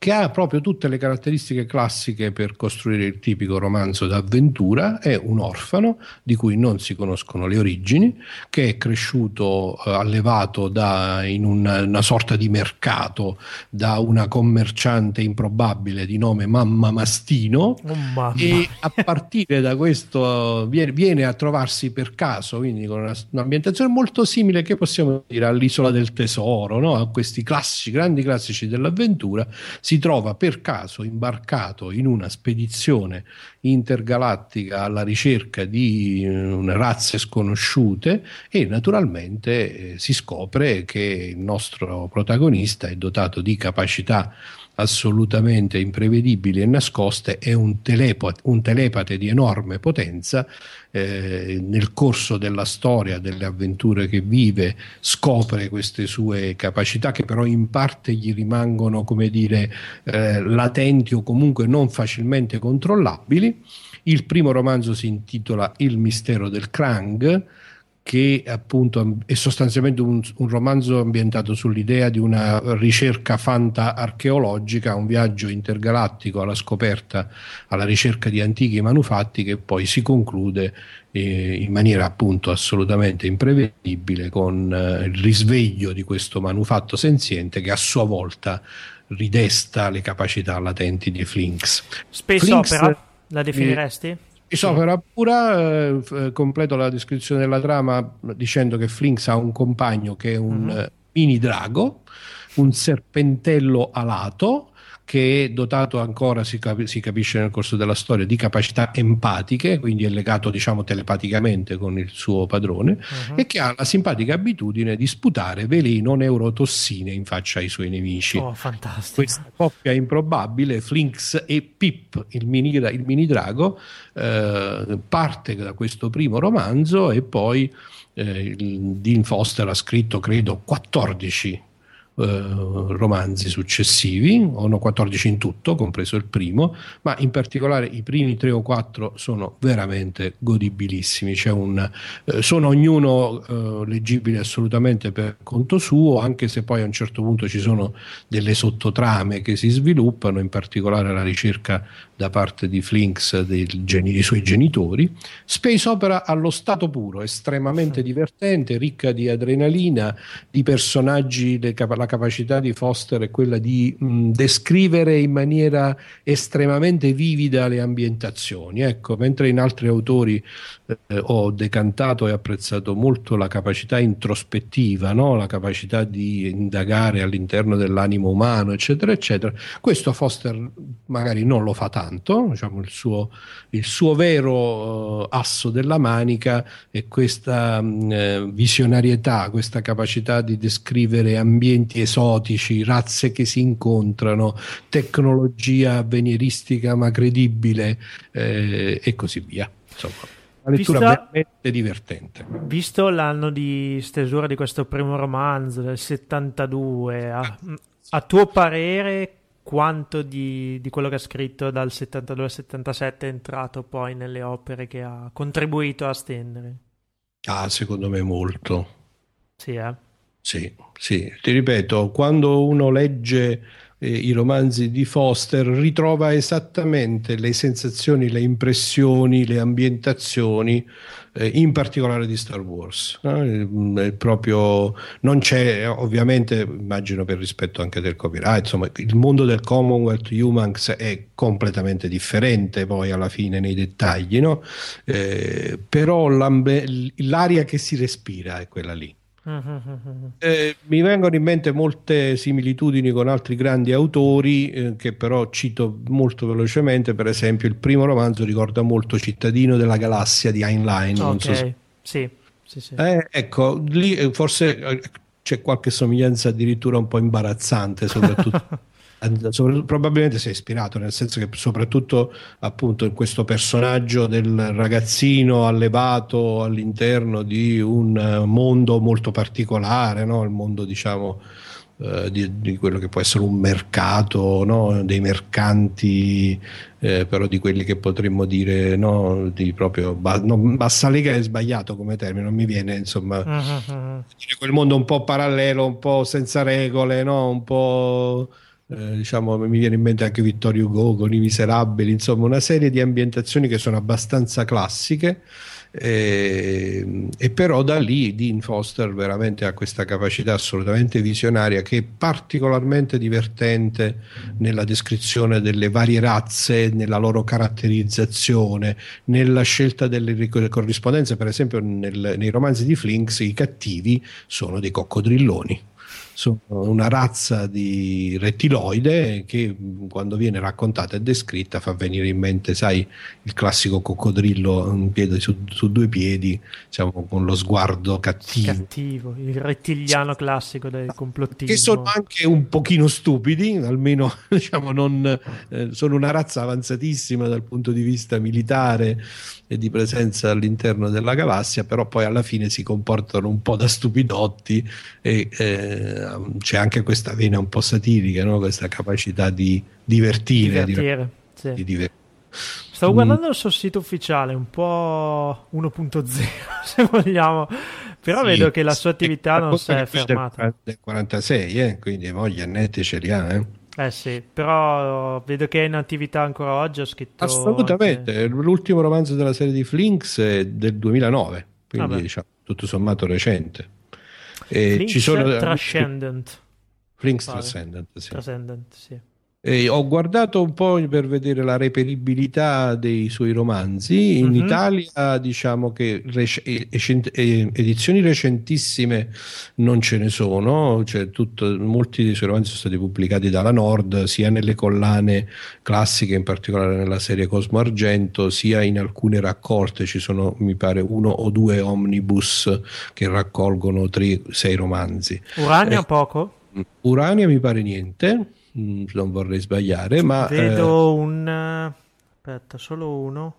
che ha proprio tutte le caratteristiche classiche per costruire il tipico romanzo d'avventura, è un orfano di cui non si conoscono le origini, che è cresciuto, eh, allevato da, in una, una, sorta di mercato da una commerciante improbabile di nome Mamma Mastino oh, mamma. e a partire da questo viene, viene, a trovarsi per caso, quindi con una, un'ambientazione molto simile che possiamo dire all'isola del tesoro, no? a questi classici, grandi classici dell'avventura, si si trova per caso imbarcato in una spedizione intergalattica alla ricerca di uh, razze sconosciute e naturalmente eh, si scopre che il nostro protagonista è dotato di capacità assolutamente imprevedibili e nascoste, è un, telepa- un telepate di enorme potenza. Eh, nel corso della storia, delle avventure che vive, scopre queste sue capacità che però in parte gli rimangono, come dire, eh, latenti o comunque non facilmente controllabili. Il primo romanzo si intitola Il mistero del Krang che appunto è sostanzialmente un, un, romanzo ambientato sull'idea di una ricerca fanta-archeologica, un viaggio intergalattico alla scoperta, alla ricerca di antichi manufatti che poi si conclude eh, in maniera appunto assolutamente imprevedibile con eh, il risveglio di questo manufatto senziente che a sua volta ridesta le capacità latenti di Flinks. Space Flinks, Opera la definiresti? Eh, Isopera pura, eh, completo la descrizione della trama dicendo che Flinks ha un compagno che è un mm-hmm. mini drago, un serpentello alato che è dotato ancora, si, cap- si, capisce nel corso della storia, di capacità empatiche, quindi è legato diciamo telepaticamente con il suo padrone, uh-huh. e che ha la simpatica abitudine di sputare veleno neurotossine in faccia ai suoi nemici. Oh, fantastico. Questa coppia improbabile, Flinks e Pip, il mini, il mini drago, eh, parte da questo primo romanzo e poi eh, Dean Foster ha scritto, credo, 14 eh, romanzi successivi, o no 14 in tutto, compreso il primo, ma in particolare i primi tre o quattro sono veramente godibilissimi. Un, eh, sono ognuno eh, leggibile assolutamente per conto suo, anche se poi a un certo punto ci sono delle sottotrame che si sviluppano, in particolare la ricerca da parte di Flinks dei, dei suoi genitori. Space Opera allo stato puro, estremamente divertente, ricca di adrenalina, di personaggi, le, la capacità di Foster è quella di mh, descrivere in maniera estremamente vivida le ambientazioni. Ecco, mentre in altri autori eh, ho decantato e apprezzato molto la capacità introspettiva, no? la capacità di indagare all'interno dell'animo umano, eccetera, eccetera, questo Foster magari non lo fa tanto, diciamo, il, suo, il suo vero uh, asso della manica è questa uh, visionarietà, questa capacità di descrivere ambienti ambienti esotici, razze che si incontrano, tecnologia avveniristica ma credibile eh, e così via. Insomma, una lettura Vista, veramente divertente. Visto l'anno di stesura di questo primo romanzo del 72, a, a tuo parere quanto di, di, quello che ha scritto dal 72 al 77 è entrato poi nelle opere che ha contribuito a stendere? Ah, secondo me molto. Sì, eh? Sì, sì. Ti ripeto, quando uno legge eh, i romanzi di Foster ritrova esattamente le sensazioni, le impressioni, le ambientazioni, eh, in particolare di Star Wars. No? proprio, non c'è, ovviamente, immagino per rispetto anche del copyright, insomma, il mondo del Commonwealth Humans è completamente differente poi alla fine nei dettagli, no? eh, però l'aria che si respira è quella lì. Eh, mi vengono in mente molte similitudini con altri grandi autori eh, che però cito molto velocemente. Per esempio, il primo romanzo ricorda molto Cittadino della Galassia di Heinlein. Ok, so se... sì, sì, sì. Eh, ecco, lì eh, forse eh, c'è qualche somiglianza addirittura un po' imbarazzante, soprattutto. probabilmente si è ispirato, nel senso che soprattutto appunto in questo personaggio del ragazzino allevato all'interno di un mondo molto particolare, no? il mondo diciamo eh, di, di, quello che può essere un mercato, no? dei mercanti, eh, però di quelli che potremmo dire no? di proprio ba- no, bassa lega è sbagliato come termine, non mi viene insomma uh-huh. quel mondo un po' parallelo, un po' senza regole, no? un po' Eh, diciamo, mi viene in mente anche Vittorio Hugo con i Miserabili, insomma, una serie di ambientazioni che sono abbastanza classiche. Eh, e però da lì Dean Foster veramente ha questa capacità assolutamente visionaria che è particolarmente divertente nella descrizione delle varie razze, nella loro caratterizzazione, nella scelta delle corrispondenze. Per esempio, nel, nei romanzi di Flinks i cattivi sono dei coccodrilloni sono una razza di rettiloide che quando viene raccontata e descritta fa venire in mente, sai, il classico coccodrillo in piedi, su, su, due piedi, diciamo, con lo sguardo cattivo. Cattivo, il rettiliano classico del complottismo. Che sono anche un pochino stupidi, almeno diciamo, non, eh, sono una razza avanzatissima dal punto di vista militare e di presenza all'interno della galassia, però poi alla fine si comportano un po' da stupidotti e eh, c'è anche questa vena un po' satirica, no? questa capacità di divertire. Divertire, di, sì. di divertire. Stavo mm. guardando il suo sito ufficiale, un po' 1.0 se vogliamo, però sì, vedo che la sua attività non si è fermata. Del 46, eh? quindi moglie annetti ce li ha. Eh? Eh sì, però vedo che è in attività ancora oggi. Ho scritto. Assolutamente. Anche... L'ultimo romanzo della serie di Flinks è del 2009, quindi diciamo, tutto sommato recente. E Flinks ci sono Transcendent. Flinks Transcendent, sì. Transcendent, sì. E ho guardato un po' per vedere la reperibilità dei suoi romanzi. In mm-hmm. Italia, diciamo che rec- edizioni recentissime non ce ne sono. Cioè, tutto, molti dei suoi romanzi sono stati pubblicati dalla Nord, sia nelle collane classiche, in particolare nella serie Cosmo Argento, sia in alcune raccolte. Ci sono, mi pare, uno o due omnibus che raccolgono tre, sei romanzi. Urania eh, poco? Urania mi pare niente. Mm, non vorrei sbagliare, ma... Vedo eh, un... aspetta, solo uno.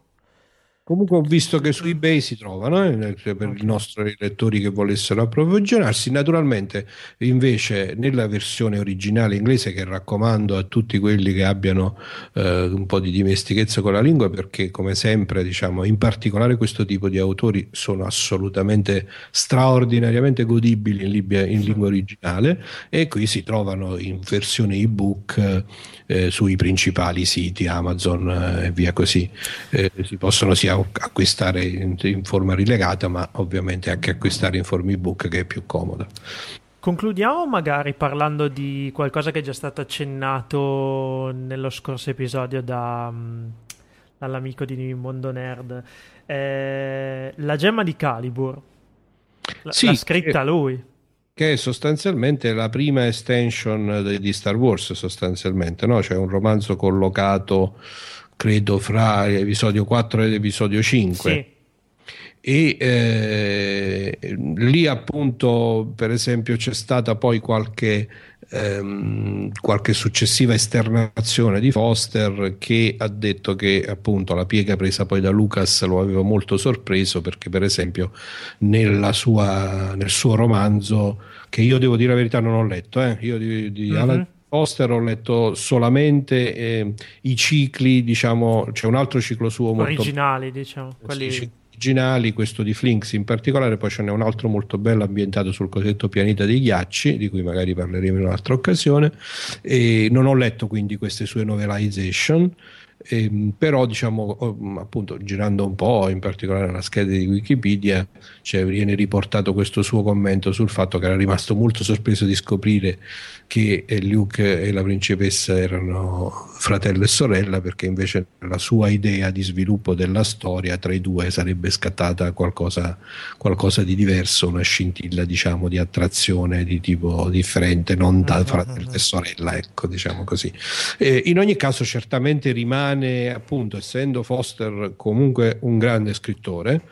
Comunque ho visto che su eBay si trovano eh, per i nostri lettori che volessero approvvigionarsi. Naturalmente, invece, nella versione originale inglese, che raccomando a tutti quelli che abbiano eh, un po' di dimestichezza con la lingua, perché come sempre, diciamo, in particolare questo tipo di autori sono assolutamente straordinariamente godibili in, Libia, in lingua originale e qui si trovano in versione ebook eh, sui principali siti Amazon eh, e via così. Eh, si possono sia acquistare in, in, forma rilegata, ma ovviamente anche acquistare in forma ebook che è più comoda. Concludiamo magari parlando di qualcosa che è già stato accennato nello scorso episodio da, mm, dall'amico di Mondo Nerd. Eh, la gemma di Calibur. L- sì, l'ha scritta che, lui. Che è sostanzialmente la prima extension di Star Wars, sostanzialmente, no? Cioè un romanzo collocato credo fra l'episodio 4 e l'episodio 5. Sì. E eh, lì appunto, per esempio, c'è stata poi qualche, ehm, qualche successiva esternazione di Foster che ha detto che appunto la piega presa poi da Lucas lo aveva molto sorpreso perché, per esempio, sua, nel suo romanzo, che io devo dire la verità, non ho letto, eh, io di, di mm-hmm. Alan Foster ho letto solamente eh, i cicli, diciamo, c'è un altro ciclo suo molto originali, diciamo, quelli originali, questo di Flinks in particolare, poi ce n'è un altro molto bello ambientato sul cosiddetto pianeta dei ghiacci, di cui magari parleremo in un'altra occasione. E non ho letto quindi queste sue novelization. Eh, però diciamo appunto girando un po' in particolare nella scheda di Wikipedia cioè, viene riportato questo suo commento sul fatto che era rimasto molto sorpreso di scoprire che Luke e la principessa erano fratello e sorella perché invece la sua idea di sviluppo della storia tra i due sarebbe scattata qualcosa, qualcosa di diverso, una scintilla diciamo di attrazione di tipo differente, non da mm-hmm. fratello e sorella, ecco diciamo così. E in ogni caso certamente rimane appunto essendo Foster comunque un grande scrittore,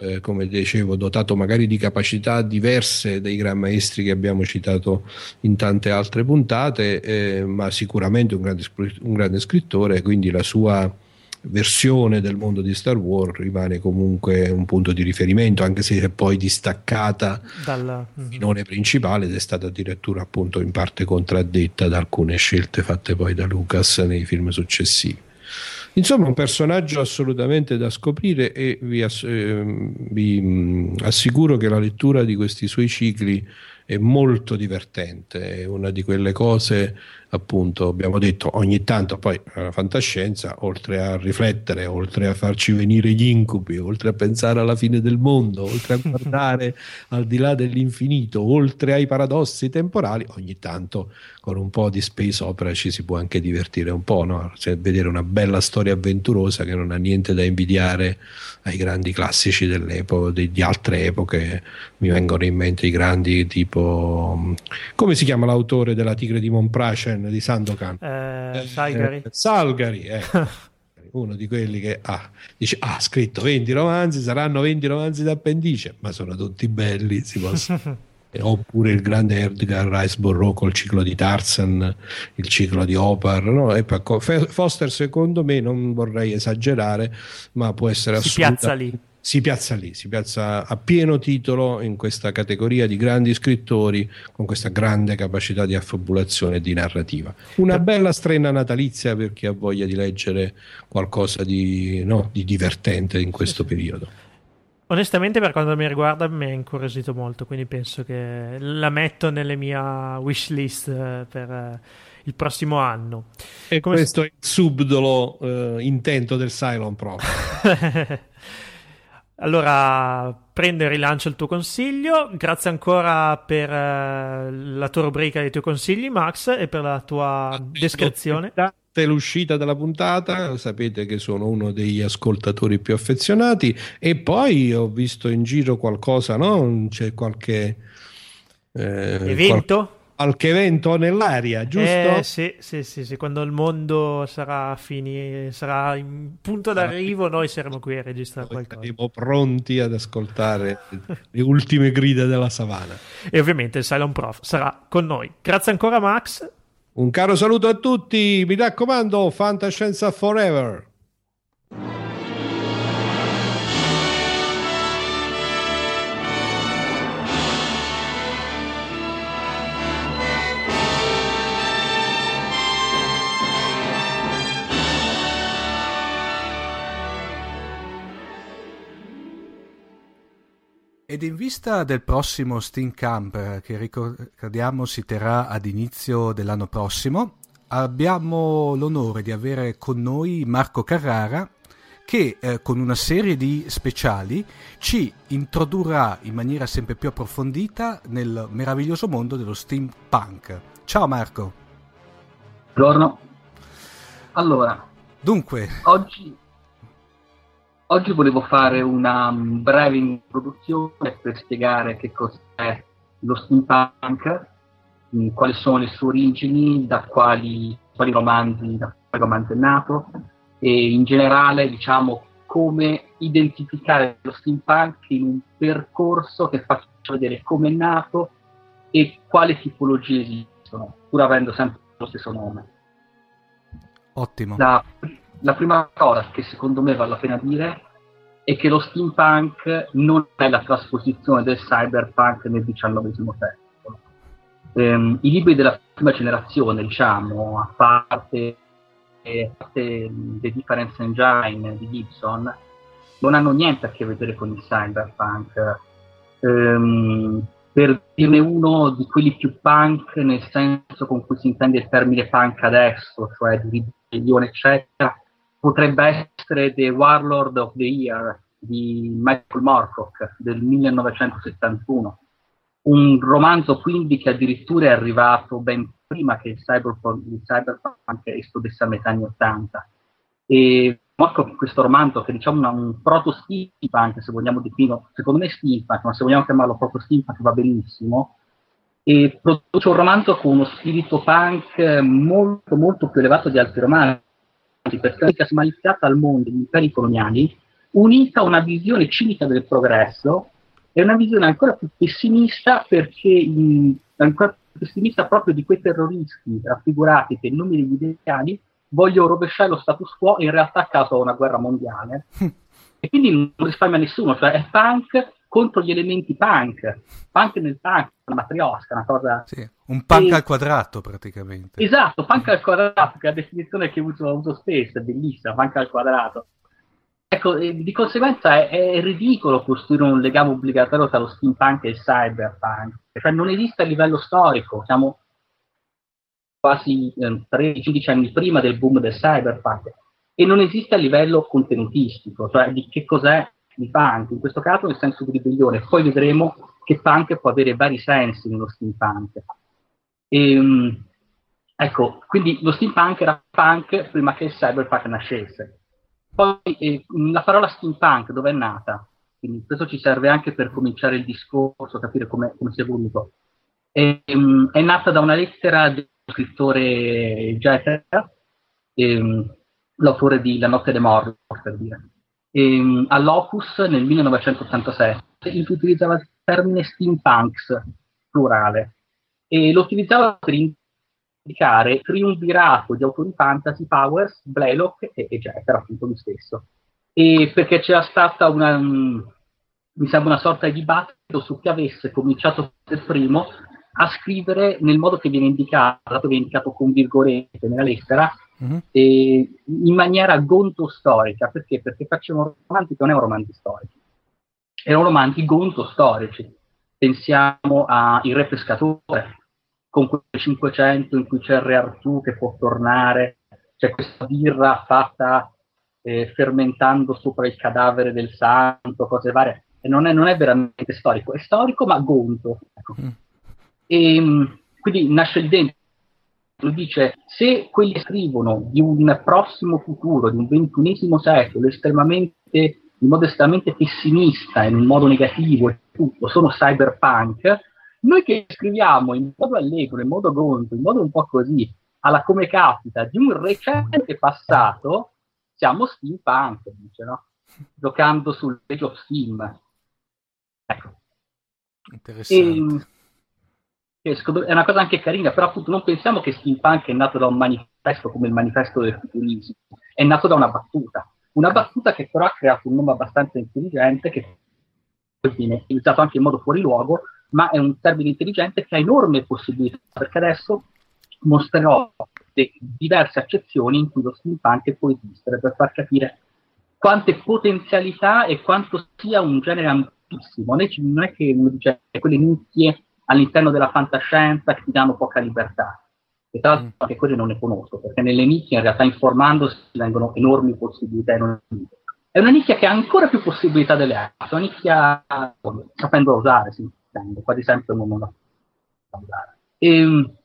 eh, come dicevo, dotato magari di capacità diverse dei gran maestri che abbiamo citato in tante altre puntate, eh, ma sicuramente un grande, un grande scrittore, quindi la sua versione del mondo di Star Wars rimane comunque un punto di riferimento, anche se è poi distaccata dal filone principale ed è stata addirittura appunto in parte contraddetta da alcune scelte fatte poi da Lucas nei film successivi. Insomma, un personaggio assolutamente da scoprire e vi, ass- eh, vi mh, assicuro che la lettura di questi suoi cicli è molto divertente, è una di quelle cose appunto abbiamo detto ogni tanto poi la fantascienza oltre a riflettere oltre a farci venire gli incubi oltre a pensare alla fine del mondo oltre a guardare al di là dell'infinito oltre ai paradossi temporali ogni tanto con un po' di space opera ci si può anche divertire un po' no? cioè, vedere una bella storia avventurosa che non ha niente da invidiare ai grandi classici dell'epoca di, di altre epoche mi vengono in mente i grandi tipo come si chiama l'autore della Tigre di Monprace di Sandokan. Eh, Salgari. Eh, Salgari, eh. uno di quelli che ah, dice ha ah, scritto 20 romanzi, saranno 20 romanzi d'appendice, ma sono tutti belli, si possono... oppure il grande Edgar Rice Burroughs col ciclo di Tarzan, il ciclo di Opar. No? Foster, secondo me, non vorrei esagerare, ma può essere si lì si piazza lì, si piazza a pieno titolo in questa categoria di grandi scrittori con questa grande capacità di affabulazione e di narrativa. Una bella strenna natalizia per chi ha voglia di leggere qualcosa di, no, di divertente in questo periodo. Onestamente, per quanto mi riguarda, mi ha incuriosito molto, quindi penso che la metto nelle mie wish list eh, per eh, il prossimo anno. E Come questo è il subdolo uh, intento del Cylon Pro. Allora, prendo e rilancio il tuo consiglio. Grazie ancora per uh, la tua rubrica dei tuoi consigli, Max, e per la tua ah, descrizione. L'uscita della puntata, sapete che sono uno degli ascoltatori più affezionati. E poi ho visto in giro qualcosa, no? C'è qualche eh, evento? Qual- qualche evento nell'aria, giusto? Eh, sì, sì, sì, sì, quando il mondo sarà, fini, sarà in punto d'arrivo, noi saremo qui a registrare noi qualcosa. Saremo pronti ad ascoltare le ultime grida della savana. E ovviamente il Silent Prof sarà con noi. Grazie ancora, Max. Un caro saluto a tutti, mi raccomando, fantascienza forever. Ed in vista del prossimo Steam Camp, eh, che ricordiamo si terrà ad inizio dell'anno prossimo, abbiamo l'onore di avere con noi Marco Carrara che eh, con una serie di speciali ci introdurrà in maniera sempre più approfondita nel meraviglioso mondo dello steampunk. Ciao Marco. Buongiorno. Allora, dunque, oggi Oggi volevo fare una breve introduzione per spiegare che cos'è lo steampunk, mm, quali sono le sue origini, da quali, quali romanzi, da quali romanzi è nato e in generale diciamo come identificare lo steampunk in un percorso che faccia vedere come è nato e quali tipologie esistono, pur avendo sempre lo stesso nome. Ottimo. La, la prima cosa che secondo me vale la pena dire è che lo steampunk non è la trasposizione del cyberpunk nel XIX secolo. ehm, i libri della prima generazione, diciamo, a parte, a parte The Difference Engine di Gibson, non hanno niente a che vedere con il cyberpunk. Ehm, per dirne uno di quelli più punk, nel senso con cui si intende il termine punk adesso, cioè di ribellione, eccetera, potrebbe essere The Warlord of the Year di Michael Moorcock del 1971 un romanzo quindi che addirittura è arrivato ben prima che il cyberpunk, il cyberpunk esplodesse a metà anni 80. E Moorcock questo romanzo, che diciamo una, un proto steampunk, se vogliamo definirlo, secondo me steampunk, ma se vogliamo chiamarlo proprio steampunk va benissimo, e produce un romanzo con uno spirito punk molto molto più elevato di altri romanzi, perché è smaliziata al mondo degli imperi coloniali, unita a una visione cinica del progresso è una visione ancora più pessimista perché mh, ancora più pessimista proprio di quei terroristi raffigurati che in nome degli ideali vogliono rovesciare lo status quo in realtà a causa di una guerra mondiale. e quindi non risparmia nessuno, cioè è punk contro gli elementi punk, punk nel punk, matriosca, una cosa... Sì, un punk e... al quadrato praticamente. Esatto, punk al quadrato, che è la definizione che uso, uso spesso, è bellissima, punk al quadrato. Ecco, di conseguenza è, è, ridicolo costruire un legame obbligatorio tra lo steampunk e il cyberpunk, cioè non esiste a livello storico, siamo quasi eh, 13 anni prima del boom del cyberpunk e non esiste a livello contenutistico, cioè di che cos'è il punk, in questo caso nel senso di ribellione, poi vedremo che punk può avere vari sensi nello steampunk. E, ehm, ecco, quindi lo steampunk era punk prima che il cyberpunk nascesse poi eh, la parola steampunk dove è nata? Quindi questo ci serve anche per cominciare il discorso, capire come, si è voluto. E, um, è nata da una lettera dello scrittore Jeter, ehm, l'autore di La notte dei morti, per dire, ehm, all'Opus nel 1987, in cui utilizzava il termine steampunks, plurale, e lo utilizzava per indicare triunvirato di autori fantasy, Powers, Blaylock e, e Jeter, appunto lui stesso. E perché c'era stata una, um, mi sembra una sorta di dibattito su chi avesse cominciato per primo a scrivere nel modo che viene indicato, viene indicato con virgolette nella lettera, mm-hmm. in maniera gonto-storica. Perché? Perché facevano romanzi che non erano romanzi storici, erano romanzi gonto-storici. Pensiamo a Il Re Pescatore, con quel 500 in cui c'è il Re Artù che può tornare, c'è questa birra fatta eh, fermentando sopra il cadavere del santo, cose varie. E non è, non è veramente storico, è storico ma gonto. Ecco. Mm. E, ehm, quindi nasce il dentro dice, se quelli scrivono di un prossimo futuro, di un ventunesimo secolo, estremamente, in modo estremamente pessimista, in un modo negativo e tutto, sono cyberpunk, noi che scriviamo in modo allegro, in modo gonzo, in modo un po' così, alla come capita, di un recente passato, siamo steampunk, dice, no? Giocando sul Age of Steam. Ecco. Interessante. E, è una cosa anche carina, però appunto non pensiamo che steampunk è nato da un manifesto come il manifesto del futurismo, è nato da una battuta. Una battuta che però ha creato un nome abbastanza intelligente che viene utilizzato anche in modo fuori luogo ma è un termine intelligente che ha enormi possibilità, perché adesso mostrerò diverse accezioni in cui lo steampunk può esistere per far capire quante potenzialità e quanto sia un genere ampissimo. Non è che uno dice quelle nicchie all'interno della fantascienza che ti danno poca libertà. E tra l'altro mm. anche quelle non ne conosco, perché nelle nicchie in realtà informandosi vengono enormi possibilità. Enormi. È una nicchia che ha ancora più possibilità delle altre, una nicchia sapendo usare, sì estende, quasi sempre un mondo standard. E, ehm,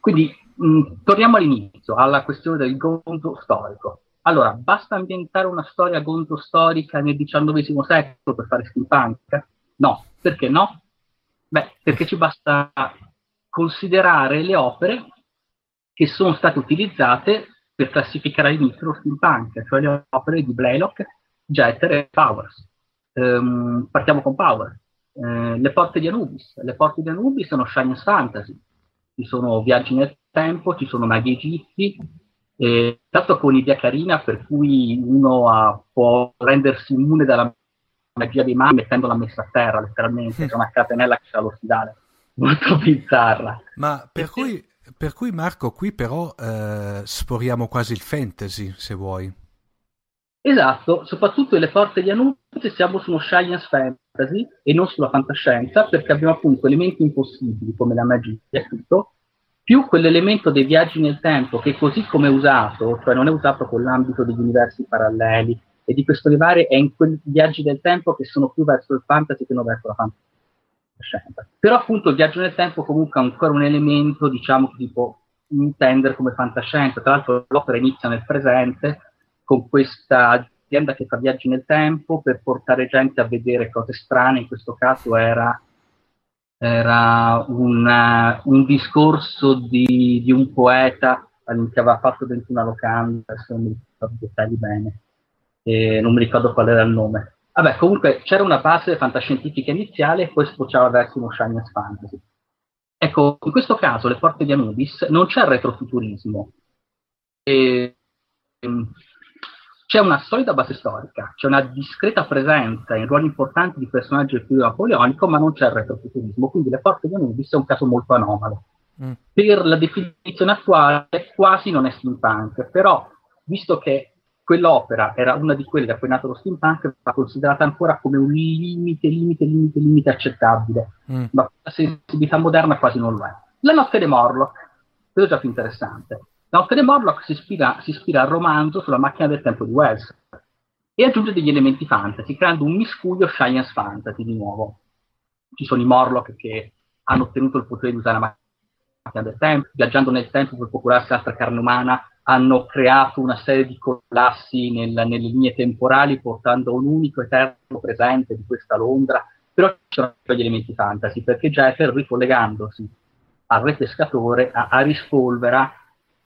quindi mh, torniamo all'inizio, alla questione del gonzo storico. Allora, basta ambientare una storia gonzo storica nel XIX secolo per fare steampunk? No, perché no? Beh, perché ci basta considerare le opere che sono state utilizzate per classificare all'inizio lo steampunk, cioè le opere di Blaylock, Jeter e Powers. Um, partiamo con Powers. Eh, le porte di Anubis. Le porte di Anubis sono Science Fantasy, ci sono viaggi nel tempo, ci sono maghi egizi, eh, tanto con un'idea carina per cui uno ha, può rendersi immune dalla magia dei maghi mettendo la messa a terra, letteralmente, c'è una catenella che c'è l'ossidale. molto bizzarra. Ma per cui, per cui, Marco, qui però eh, sforiamo quasi il fantasy, se vuoi. Esatto, soprattutto nelle porte di Anubis siamo su uno science fantasy e non sulla fantascienza, perché abbiamo appunto elementi impossibili come la magia e tutto, più quell'elemento dei viaggi nel tempo che così come è usato, cioè non è usato con l'ambito degli universi paralleli e di questo levare è in quei viaggi del tempo che sono più verso il fantasy che non verso la fantascienza. Però appunto il viaggio nel tempo comunque è ancora un elemento, diciamo, che si può intendere come fantascienza. Tra l'altro l'opera inizia nel presente con questa azienda che fa viaggi nel tempo per portare gente a vedere cose strane, in questo caso era era una, un discorso di, di, un poeta che aveva fatto dentro una locanda, adesso non mi ricordo bene, e non mi ricordo qual era il nome. Vabbè, comunque c'era una base fantascientifica iniziale e poi sfociava verso uno Shiniest Fantasy. Ecco, in questo caso, le porte di Anubis, non c'è retrofuturismo. E, c'è una solida base storica, c'è una discreta presenza in ruoli importanti di personaggi del periodo napoleonico, ma non c'è il retrofuturismo, quindi le porte di Anubis è un caso molto anomalo. Mm. Per la definizione attuale quasi non è steampunk, però visto che quell'opera era una di quelle da cui è nato lo steampunk, va considerata ancora come un limite, limite, limite, limite accettabile, mm. ma la sensibilità moderna quasi non lo è. La notte dei Morlock, quello è già più interessante. Notte Morlock si ispira, si ispira, al romanzo sulla macchina del tempo di Wells e aggiunge degli elementi fantasy, creando un miscuglio science fantasy di nuovo. Ci sono i Morlock che hanno ottenuto il potere di usare la macchina del tempo, viaggiando nel tempo per procurarsi altra carne umana, hanno creato una serie di collassi nel, nelle linee temporali, portando un unico eterno presente di questa Londra. Però ci sono gli elementi fantasy, perché Jeffer, ricollegandosi al re pescatore, a, a rispolvera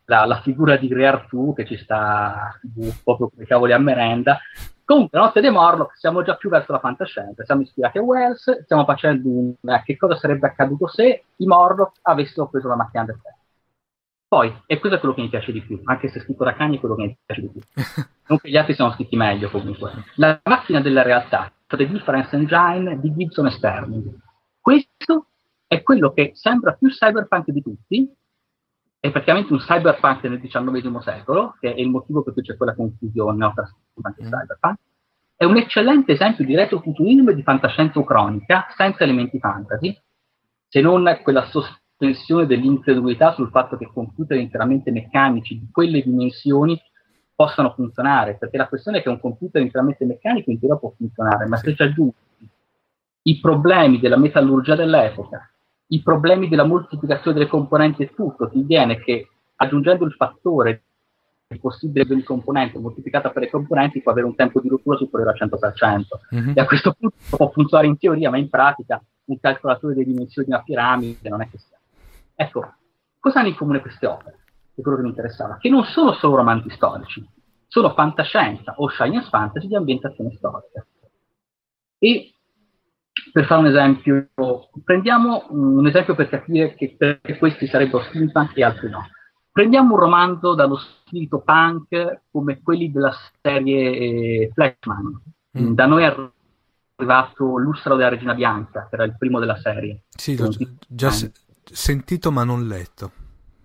la, la figura di Re Artù che ci sta proprio come cavoli a merenda. Comunque, la notte dei Morlock siamo già più verso la fantascienza, siamo ispirati a Wells, stiamo facendo un eh, che cosa sarebbe accaduto se i Morlock avessero preso la macchina del tempo. Poi, e questo è quello che mi piace di più, anche se scritto da Cagni è quello che mi piace di più. non che gli altri siano scritti meglio comunque. La macchina della realtà, cioè The Difference Engine di Gibson e Sterling. Questo è quello che sembra più cyberpunk di tutti, è praticamente un cyberpunk nel XIX secolo, che è il motivo per cui c'è quella confusione tra steampunk e mm. cyberpunk. È un eccellente esempio di retrofuturismo e di fantascienza cronica senza elementi fantasy, se non quella sospensione dell'incredulità sul fatto che computer interamente meccanici di quelle dimensioni possano funzionare, perché la questione è che un computer interamente meccanico in teoria può funzionare, ma se ci aggiungi i problemi della metallurgia dell'epoca, i problemi della moltiplicazione delle componenti e tutto, ti viene che aggiungendo il fattore possibile di ogni componente moltiplicata per le componenti può avere un tempo di rottura superiore al 100%. Mm-hmm. E a questo punto può funzionare in teoria, ma in pratica un calcolatore delle dimensioni di una piramide non è che. Ecco, cosa hanno in comune queste opere? È quello che mi interessava, che non sono solo romanzi storici, sono fantascienza o science fantasy di ambientazione storica. E per fare un esempio, prendiamo un esempio per capire che perché questi sarebbero steampunk e altri no. Prendiamo un romanzo dallo spirito punk come quelli della serie eh, Flashman. Mm. Da noi è arrivato L'Ussaro della Regina Bianca, che era il primo della serie. Sì, già se- sentito ma non letto.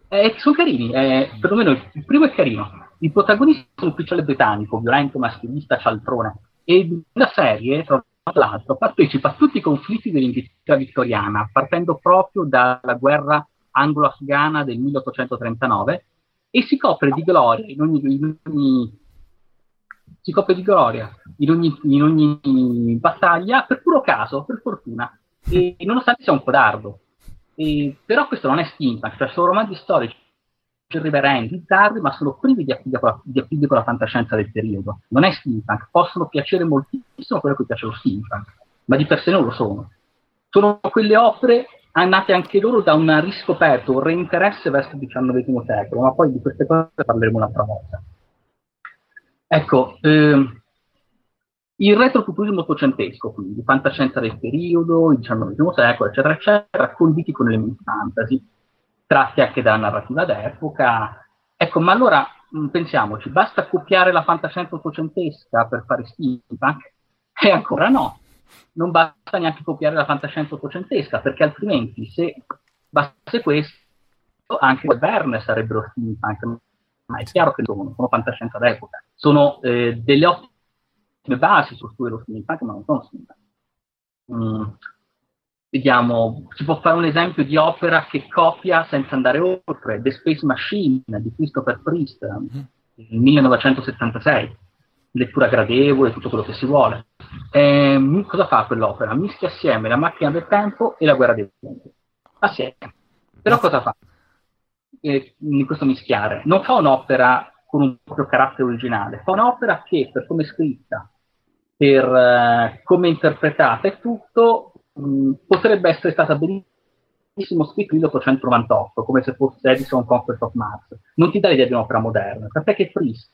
Eh, sono carini, eh, perlomeno il primo è carino. Il protagonista è un ufficiale britannico, violento, maschilista, cialtrone. E la serie, tra l'altro, partecipa a tutti i conflitti dell'Inghilterra vittoriana, partendo proprio dalla guerra anglo-afghana del 1839 e si copre di gloria in ogni, in ogni, si copre di gloria in ogni, in ogni battaglia per puro caso, per fortuna, e nonostante sia un codardo. E, però questo non è steampunk, cioè sono romanzi storici irriverenti, bizzarri, ma sono privi di appiglio, con la, fantascienza del periodo. Non è steampunk, possono piacere moltissimo quello che piace lo steampunk, ma di per sé non lo sono. Sono quelle opere nate anche loro da un riscoperto, un reinteresse verso il XIX secolo, ma poi di queste cose parleremo un'altra volta. Ecco, ehm, il retrofuturismo ottocentesco, quindi fantascienza del periodo, il XIX secolo, eccetera, eccetera, conditi con elementi fantasy, tratti anche dalla narrativa d'epoca. Ecco, ma allora mh, pensiamoci, basta copiare la fantascienza ottocentesca per fare steampunk? E ancora no. non basta neanche copiare la fantascienza ottocentesca, perché altrimenti se bastasse questo, anche Verne sarebbero steampunk, ma è chiaro che sono, sono fantascienza d'epoca, sono eh, delle ottime basi su cui lo steampunk, ma non sono steampunk. Mm. Vediamo, si può fare un esempio di opera che copia senza andare oltre, The Space Machine di Christopher Priest, mm. 1976 lettura gradevole, tutto quello che si vuole. E, cosa fa quell'opera? Mischia assieme la macchina del tempo e la guerra dei tempi. Assieme. Però cosa fa? Eh, in questo mischiare? Non fa un'opera con un proprio carattere originale, fa un'opera che per come è scritta, per uh, come è interpretata e tutto, mh, potrebbe essere stata benissimo scritta nel 1898, come se fosse Edison Conquest of Mars. Non ti dà l'idea di un'opera moderna, perché Priest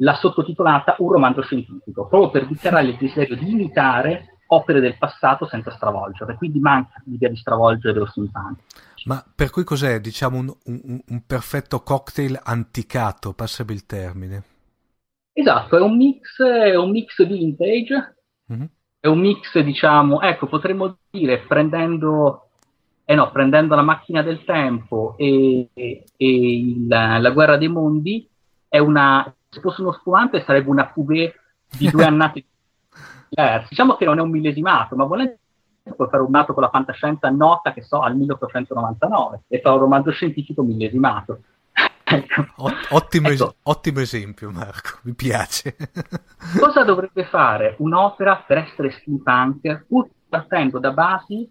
l'ha sottotitolata Un romanzo scientifico, proprio per dichiarare il desiderio di imitare opere del passato senza stravolgere, quindi manca l'idea di stravolgere lo steampunk. Ma per cui cos'è, diciamo, un, un, un perfetto cocktail anticato, passami il termine? Esatto, è un mix, è un mix vintage, mm-hmm. è un mix, diciamo, ecco, potremmo dire, prendendo, eh no, prendendo la macchina del tempo e, e, e la guerra dei mondi, è una, se fosse uno spumante sarebbe una cuvée di due annate diverse. Diciamo che non è un millesimato, ma volendo puoi fare un nato con la fantascienza nota, che so, al 1899 e fare un romanzo scientifico millesimato. Ecco. ottimo, ecco. ottimo, esempio, Marco, mi piace. Cosa dovrebbe fare un'opera per essere steampunk pur partendo da basi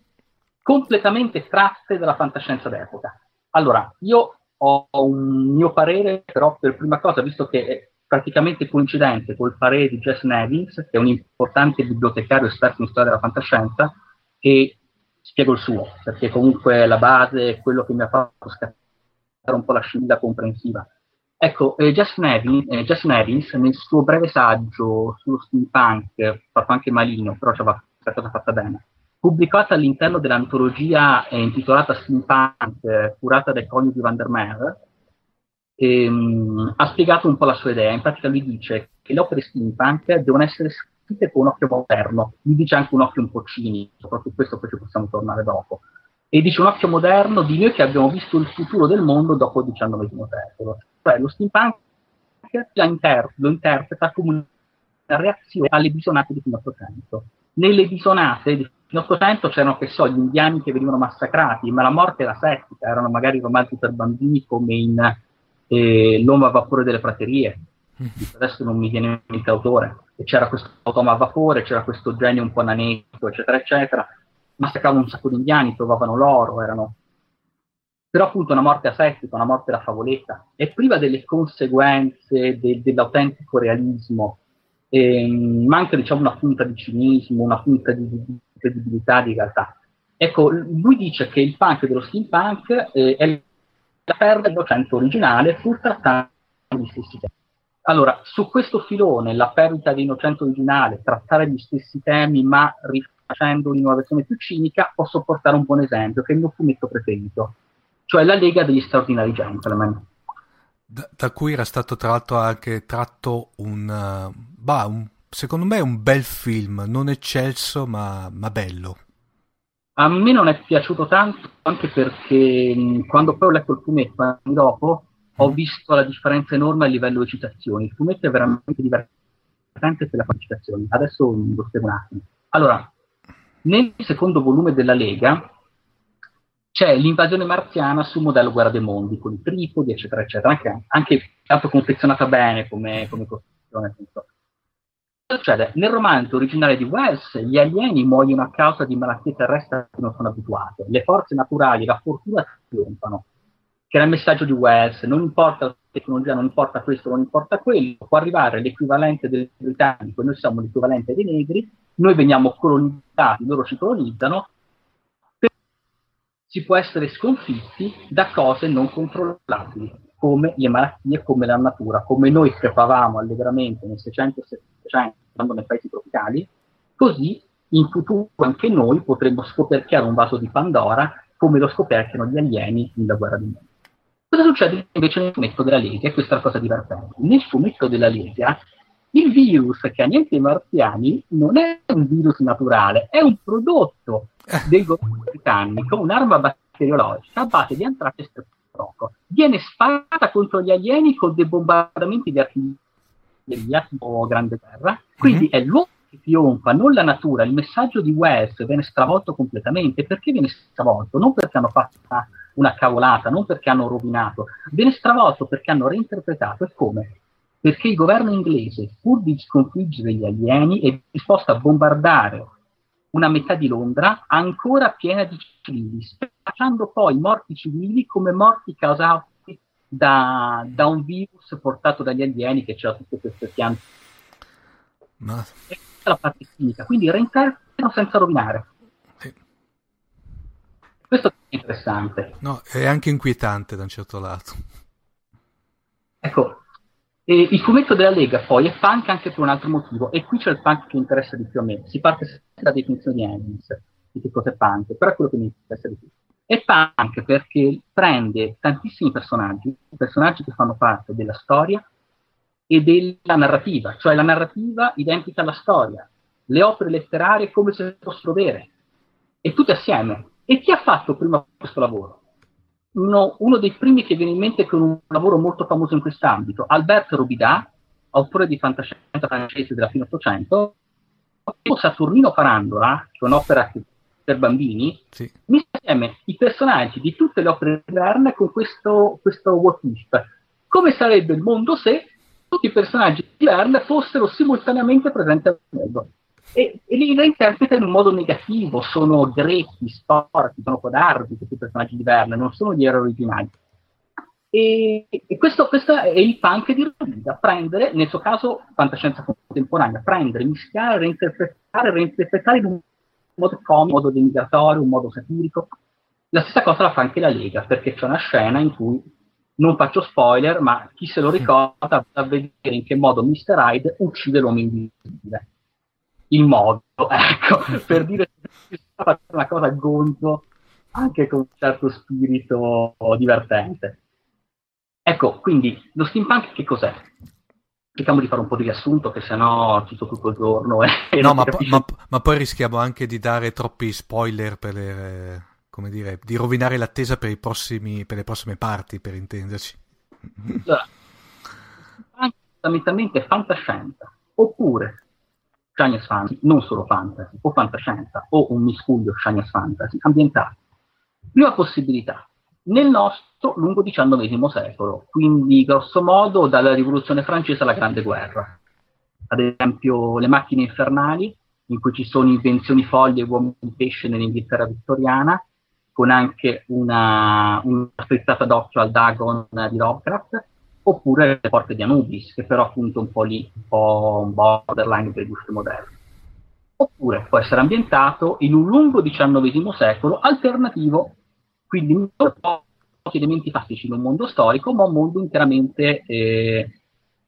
completamente tratte dalla fantascienza d'epoca? Allora, io ho un mio parere, però per prima cosa, visto che è praticamente coincidente col parere di Jess Nevins, che è un importante bibliotecario esperto in storia della fantascienza, e spiego il suo, perché comunque la base è quello che mi ha fatto scattare un po' la scilla comprensiva. Ecco, eh, Jess, Nevins, eh, Jess Nevins, nel suo breve saggio sullo steampunk, fatto anche malino, però c'era questa cosa fatta bene, pubblicata all'interno dell'antologia eh, intitolata Steampunk, eh, curata dai coniugi Van der Meer, ehm, ha spiegato un po' la sua idea. In pratica lui dice che le opere steampunk devono essere scritte con un occhio moderno, lui dice anche un occhio un po' cinico, proprio questo poi ci possiamo tornare dopo. E dice un occhio moderno di noi che abbiamo visto il futuro del mondo dopo il XIX secolo. Cioè lo steampunk inter- lo interpreta come una reazione alle bisonate di fine 800. Nelle bisonate in 800 c'erano, che so, gli indiani che venivano massacrati, ma la morte era settica, erano magari romanzi per bambini come in eh, L'uomo a vapore delle praterie, mm. adesso non mi viene in mente autore, e c'era questo automa a vapore, c'era questo genio un po' nanetto, eccetera, eccetera, massacravano un sacco di indiani, trovavano l'oro, erano... Però appunto una morte asettica, una morte da favoletta, è priva delle conseguenze de- dell'autentico realismo, ehm, manca diciamo una punta di cinismo, una punta di, di credibilità di realtà. Ecco, lui dice che il punk dello steampunk eh, è la perdita innocente originale pur trattando gli stessi temi. Allora, su questo filone, la perdita di innocente originale, trattare gli stessi temi ma rifacendo in una versione più cinica, posso portare un buon esempio, che è il mio fumetto preferito, cioè la Lega degli Straordinari Gentlemen. Da, da cui era stato tra l'altro anche tratto un, uh, bah, un secondo me è un bel film, non eccelso ma, ma bello. A me non è piaciuto tanto anche perché quando poi ho letto il fumetto anni dopo ho mm. visto la differenza enorme a livello di citazioni. Il fumetto è veramente divertente per le citazioni. Adesso lo spiego un attimo. Allora, nel secondo volume della Lega c'è l'invasione marziana sul modello Guerra dei Mondi, con i tripodi, eccetera, eccetera, anche, anche tanto confezionata bene come, come costruzione. Appunto succede? Nel romanzo originale di Wells, gli alieni muoiono a causa di malattie terrestri a cui non sono abituati. Le forze naturali la fortuna trionfano. Che era il messaggio di Wells, non importa la tecnologia, non importa questo, non importa quello, può arrivare l'equivalente del britannico, noi siamo l'equivalente dei negri, noi veniamo colonizzati, loro ci colonizzano, si può essere sconfitti da cose non controllabili come le malattie, come la natura, come noi crepavamo allegramente nel 600 700 andando nei paesi tropicali, così in futuro anche noi potremmo scoperchiare un vaso di Pandora come lo scoperchiano gli alieni nella guerra di mondo. Cosa succede invece nel fumetto della Lega? E questa è la cosa divertente. Nel fumetto della Lega, il virus che ha niente i marziani non è un virus naturale, è un prodotto del governo britannico, un'arma batteriologica a base di antrace e streptococo. Viene sparata contro gli alieni con dei bombardamenti di artiglieria tipo Grande Guerra, quindi mm-hmm. è l'uomo che trionfa, non la natura. Il messaggio di Wells viene stravolto completamente. Perché viene stravolto? Non perché hanno fatto una, una cavolata, non perché hanno rovinato, viene stravolto perché hanno reinterpretato e come? Perché il governo inglese, pur di sconfiggere gli alieni, è disposto a bombardare una metà di Londra ancora piena di civili, spacciando poi morti civili come morti causati da, da, un virus portato dagli alieni che c'era tutte queste piante. Ma... È la parte chimica, quindi reinterpretano senza rovinare. Sì. Questo è interessante. No, è anche inquietante da un certo lato. Ecco, e il fumetto della Lega poi è punk anche per un altro motivo, e qui c'è il punk che interessa di più a me. Si parte sempre dalla definizione di Engels, di che cosa è punk, però è quello che mi interessa di più. È punk perché prende tantissimi personaggi, personaggi che fanno parte della storia e della narrativa, cioè la narrativa identica alla storia, le opere letterarie come se fossero vere, e tutte assieme. E chi ha fatto prima questo lavoro? Uno, uno, dei primi che viene in mente con un lavoro molto famoso in quest'ambito, Alberto Robidà, autore di fantascienza francese della fine Ottocento, Saturnino Parandola, che è un'opera per bambini, sì. mise assieme i personaggi di tutte le opere di Verne con questo, questo what if. Come sarebbe il mondo se tutti i personaggi di Verne fossero simultaneamente presenti al mondo? E, e li reinterpreta in un modo negativo, sono grechi, storti, sono codardi questi personaggi di Verne, non sono gli eroi originali. E, e questo, questo, è il punk di Rodriguez, prendere, nel suo caso fantascienza contemporanea, prendere, mischiare, reinterpretare, reinterpretare in un modo comico, un modo denigratorio, un modo satirico. La stessa cosa la fa anche la Lega, perché c'è una scena in cui, non faccio spoiler, ma chi se lo ricorda va a vedere in che modo Mr. Hyde uccide l'uomo invisibile il modo, ecco, per dire che fare una cosa gonzo anche con un certo spirito divertente. Ecco, quindi lo steampunk che cos'è? Cerchiamo di fare un po' di riassunto, che sennò cito tutto il giorno. E no, ma, po- ma, ma, poi rischiamo anche di dare troppi spoiler per le, come dire, di rovinare l'attesa per, i prossimi, per le prossime parti, per intenderci. Allora, fondamentalmente fantascienza, oppure science fantasy, non solo fantasy, o fantascienza, o un miscuglio science fantasy ambientato. Prima possibilità, nel nostro lungo XIX secolo, quindi grosso modo dalla rivoluzione francese alla Grande Guerra. Ad esempio le macchine infernali, in cui ci sono invenzioni folli e uomini di pesce nell'Inghilterra vittoriana, con anche una, una strizzata d'occhio al Dagon di Lovecraft, oppure le porte di Anubis, che però appunto un po' lì, un po' un borderline per i gusti moderni. Oppure può essere ambientato in un lungo XIX secolo alternativo, quindi pochi elementi classici in un mondo storico, ma un mondo interamente, eh,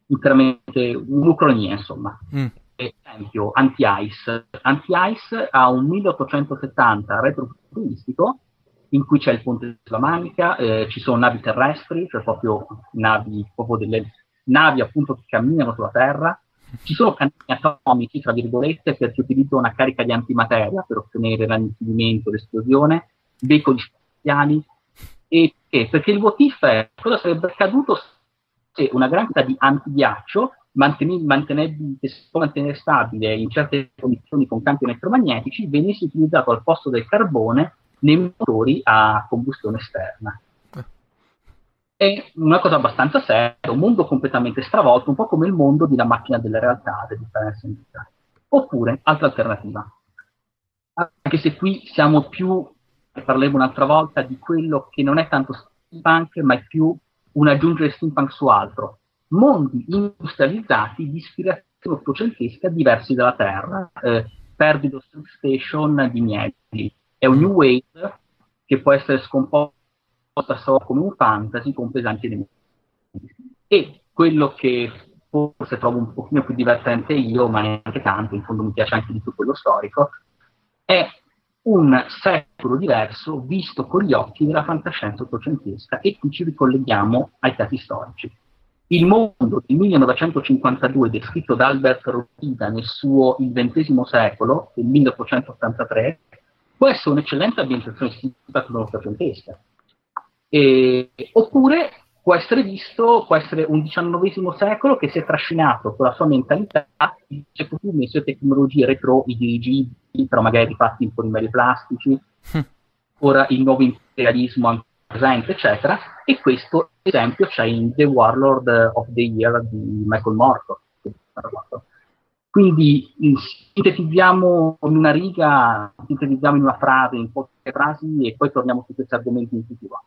interamente un'ucronia, insomma. Mm. Per esempio, Anti-Ice. Anti-Ice ha un 1870 retrofuturistico in cui c'è il ponte sulla Manica, eh, ci sono navi terrestri, cioè proprio navi, proprio delle navi appunto che camminano sulla Terra, ci sono cannoni atomici, tra virgolette, perché utilizzano una carica di antimateria per ottenere l'annichilimento, l'esplosione, veicoli spaziali, e, e perché? Il what è cosa sarebbe accaduto se una gran quantità di antighiaccio che si può mantenere stabile in certe condizioni con campi elettromagnetici venisse utilizzato al posto del carbone nei motori a combustione esterna. È una cosa abbastanza seria, un mondo completamente stravolto, un po' come il mondo di La macchina della realtà di Terence Oppure, altra alternativa, anche se qui siamo più, parleremo un'altra volta, di quello che non è tanto steampunk, ma è più un aggiungere steampunk su altro. Mondi industrializzati di ispirazione ottocentesca diversi dalla Terra, eh, Perdido Station di Mieli, è un new wave che può essere scomposta solo come un fantasy con pesanti elementi. E quello che forse trovo un pochino più divertente io, ma neanche tanto, in fondo mi piace anche di più quello storico, è un secolo diverso visto con gli occhi della fantascienza ottocentesca e qui ci ricolleghiamo ai dati storici. Il mondo del 1952, descritto da Albert Rosida nel suo Il XX secolo, del 1883, può essere un'eccellente ambientazione cinematografesca. E, oppure può essere visto, può essere un XIX secolo che si è trascinato con la sua mentalità, più le sue tecnologie retro, i dirigibili, però magari fatti in polimeri plastici, ora il nuovo imperialismo anche presente, eccetera, e questo esempio c'è in The Warlord of the Year di Michael Morto. Quindi sintetizziamo in una riga, sintetizziamo in una frase, in poche frasi e poi torniamo su questi argomenti in futuro.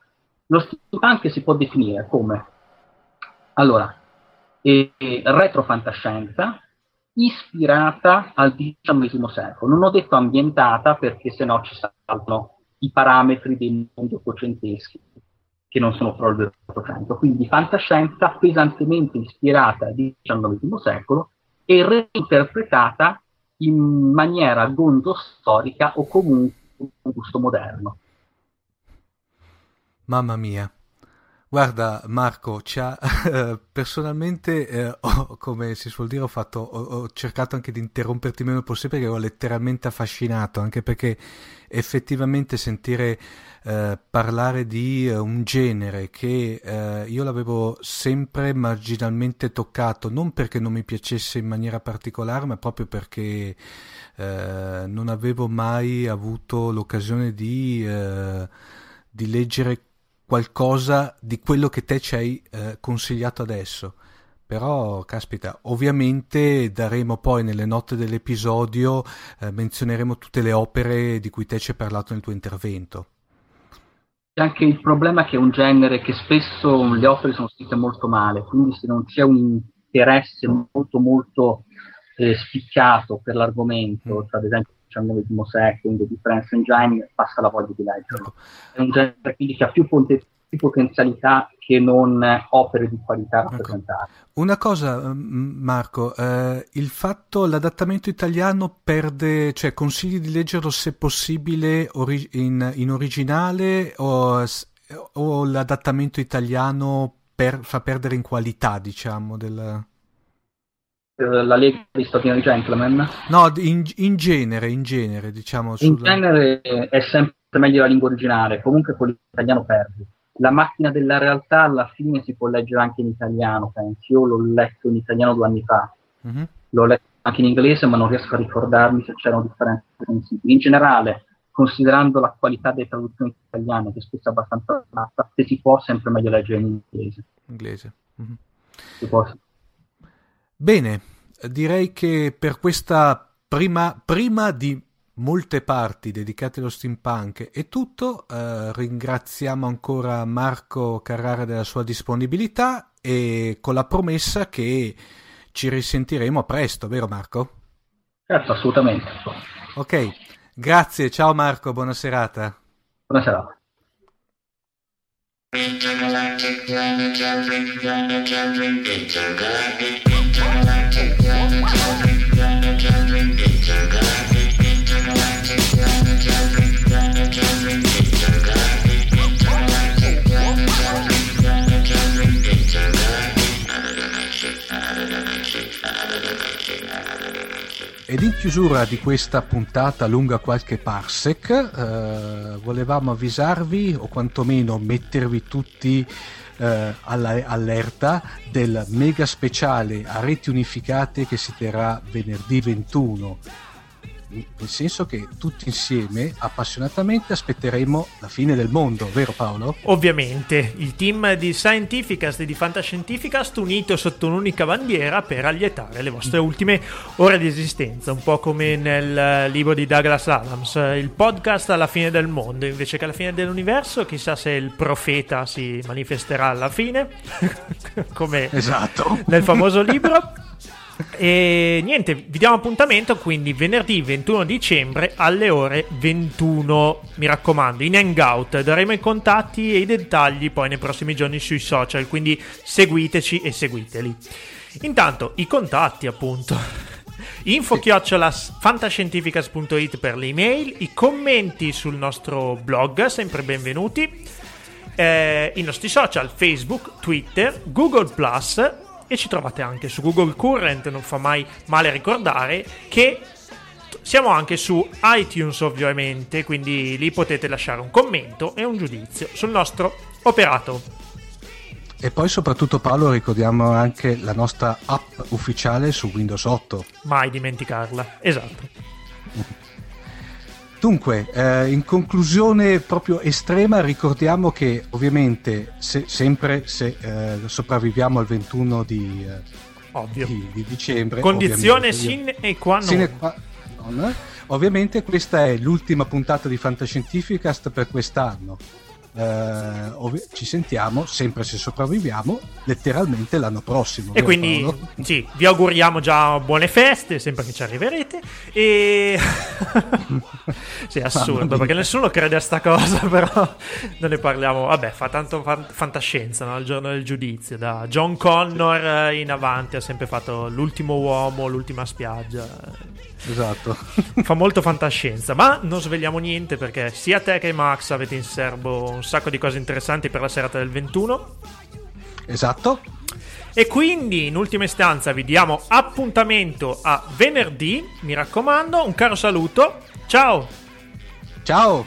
Lo steampunk si può definire come allora, eh, retrofantascienza ispirata al XIX secolo. Non ho detto ambientata perché sennò ci saltano i parametri dei mondi ottocenteschi, che non sono proprio dell'Ottocento. Quindi fantascienza pesantemente ispirata al XIX secolo e reinterpretata in maniera gonzo storica o comunque con gusto moderno. Mamma mia. Guarda Marco, eh, personalmente, eh, ho, come si suol dire, ho, fatto, ho, ho, cercato anche di interromperti il meno possibile perché ero letteralmente affascinato, anche perché effettivamente sentire eh, parlare di eh, un genere che eh, io l'avevo sempre marginalmente toccato, non perché non mi piacesse in maniera particolare, ma proprio perché eh, non avevo mai avuto l'occasione di, di leggere qualcosa di quello che te ci hai eh, consigliato adesso. Però, caspita, ovviamente daremo poi nelle note dell'episodio, eh, menzioneremo tutte le opere di cui te ci hai parlato nel tuo intervento. C'è anche il problema che è un genere che spesso le opere sono scritte molto male, quindi se non c'è un interesse molto molto eh, spiccato per l'argomento, mm. cioè ad esempio XIX secolo, The Difference Engine, passa la voglia di leggerlo. È un genere quindi che ha più, ponte- più potenzialità che non opere di qualità rappresentate. Ecco. Una cosa, Marco, eh, il fatto, l'adattamento italiano perde, cioè consigli di leggerlo se possibile ori- in, in, originale o, o l'adattamento italiano per, fa perdere in qualità, diciamo, del la Lega di Stotino Gentleman? No, in, in, genere, in genere, diciamo. In genere è sempre meglio la lingua originale, comunque con l'italiano perdi. La macchina della realtà alla fine si può leggere anche in italiano, penso. Io l'ho letto in italiano due anni fa. Mm-hmm. L'ho letto anche in inglese, ma non riesco a ricordarmi se c'erano differenze sensibili. In generale, considerando la qualità delle traduzioni italiane, che spesso è abbastanza bassa, se si può, sempre meglio leggere in inglese. Inglese. Mm-hmm. Si può, Bene, direi che per questa prima, prima di molte parti dedicate allo steampunk è tutto. Eh, ringraziamo ancora Marco Carrara della sua disponibilità e con la promessa che ci risentiremo presto, vero Marco? Certo, assolutamente. Ok, grazie, ciao Marco, buona serata. Buona serata. Ed in chiusura di questa puntata lunga qualche parsec, eh, volevamo avvisarvi o quantomeno mettervi tutti eh, all'erta del mega speciale a reti unificate che si terrà venerdì 21 nel senso che tutti insieme appassionatamente aspetteremo la fine del mondo, vero Paolo? Ovviamente, il team di Scientificast e di Fantascientificast unito sotto un'unica bandiera per allietare le vostre ultime ore di esistenza, un po' come nel libro di Douglas Adams, il podcast alla fine del mondo, invece che alla fine dell'universo, chissà se il profeta si manifesterà alla fine, come esatto. nel famoso libro. E niente, vi diamo appuntamento quindi venerdì 21 dicembre alle ore 21. Mi raccomando, in Hangout daremo i contatti e i dettagli poi nei prossimi giorni sui social, quindi seguiteci e seguiteli. Intanto, i contatti appunto. Info fantascientificas.it per le email, i commenti sul nostro blog, sempre benvenuti eh, i nostri social Facebook, Twitter, Google Plus e ci trovate anche su Google Current, non fa mai male ricordare che siamo anche su iTunes ovviamente, quindi lì potete lasciare un commento e un giudizio sul nostro operato. E poi soprattutto Paolo ricordiamo anche la nostra app ufficiale su Windows 8. Mai dimenticarla, esatto. Dunque, eh, in conclusione proprio estrema, ricordiamo che ovviamente se, sempre se eh, sopravviviamo al 21 di, eh, di, di dicembre... Condizione sine qua non. Sine qua non. Ovviamente questa è l'ultima puntata di Fantascientificast per quest'anno eh, ci sentiamo sempre se sopravviviamo letteralmente l'anno prossimo. E quindi Paolo? sì, vi auguriamo già buone feste, sempre che ci arriverete. E sì, è assurdo perché nessuno crede a sta cosa, però non ne parliamo. Vabbè, fa tanto fan- fantascienza no? il giorno del giudizio. Da John Connor in avanti ha sempre fatto l'ultimo uomo, l'ultima spiaggia. Esatto. Fa molto fantascienza, ma non svegliamo niente perché sia te che Max avete in serbo un sacco di cose interessanti per la serata del 21. Esatto. E quindi, in ultima istanza, vi diamo appuntamento a venerdì. Mi raccomando, un caro saluto. Ciao. Ciao.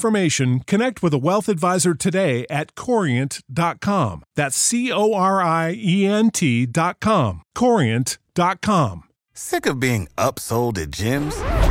information, connect with a wealth advisor today at corient.com. That's C O R I E N T.com. Corient.com. Sick of being upsold at gyms?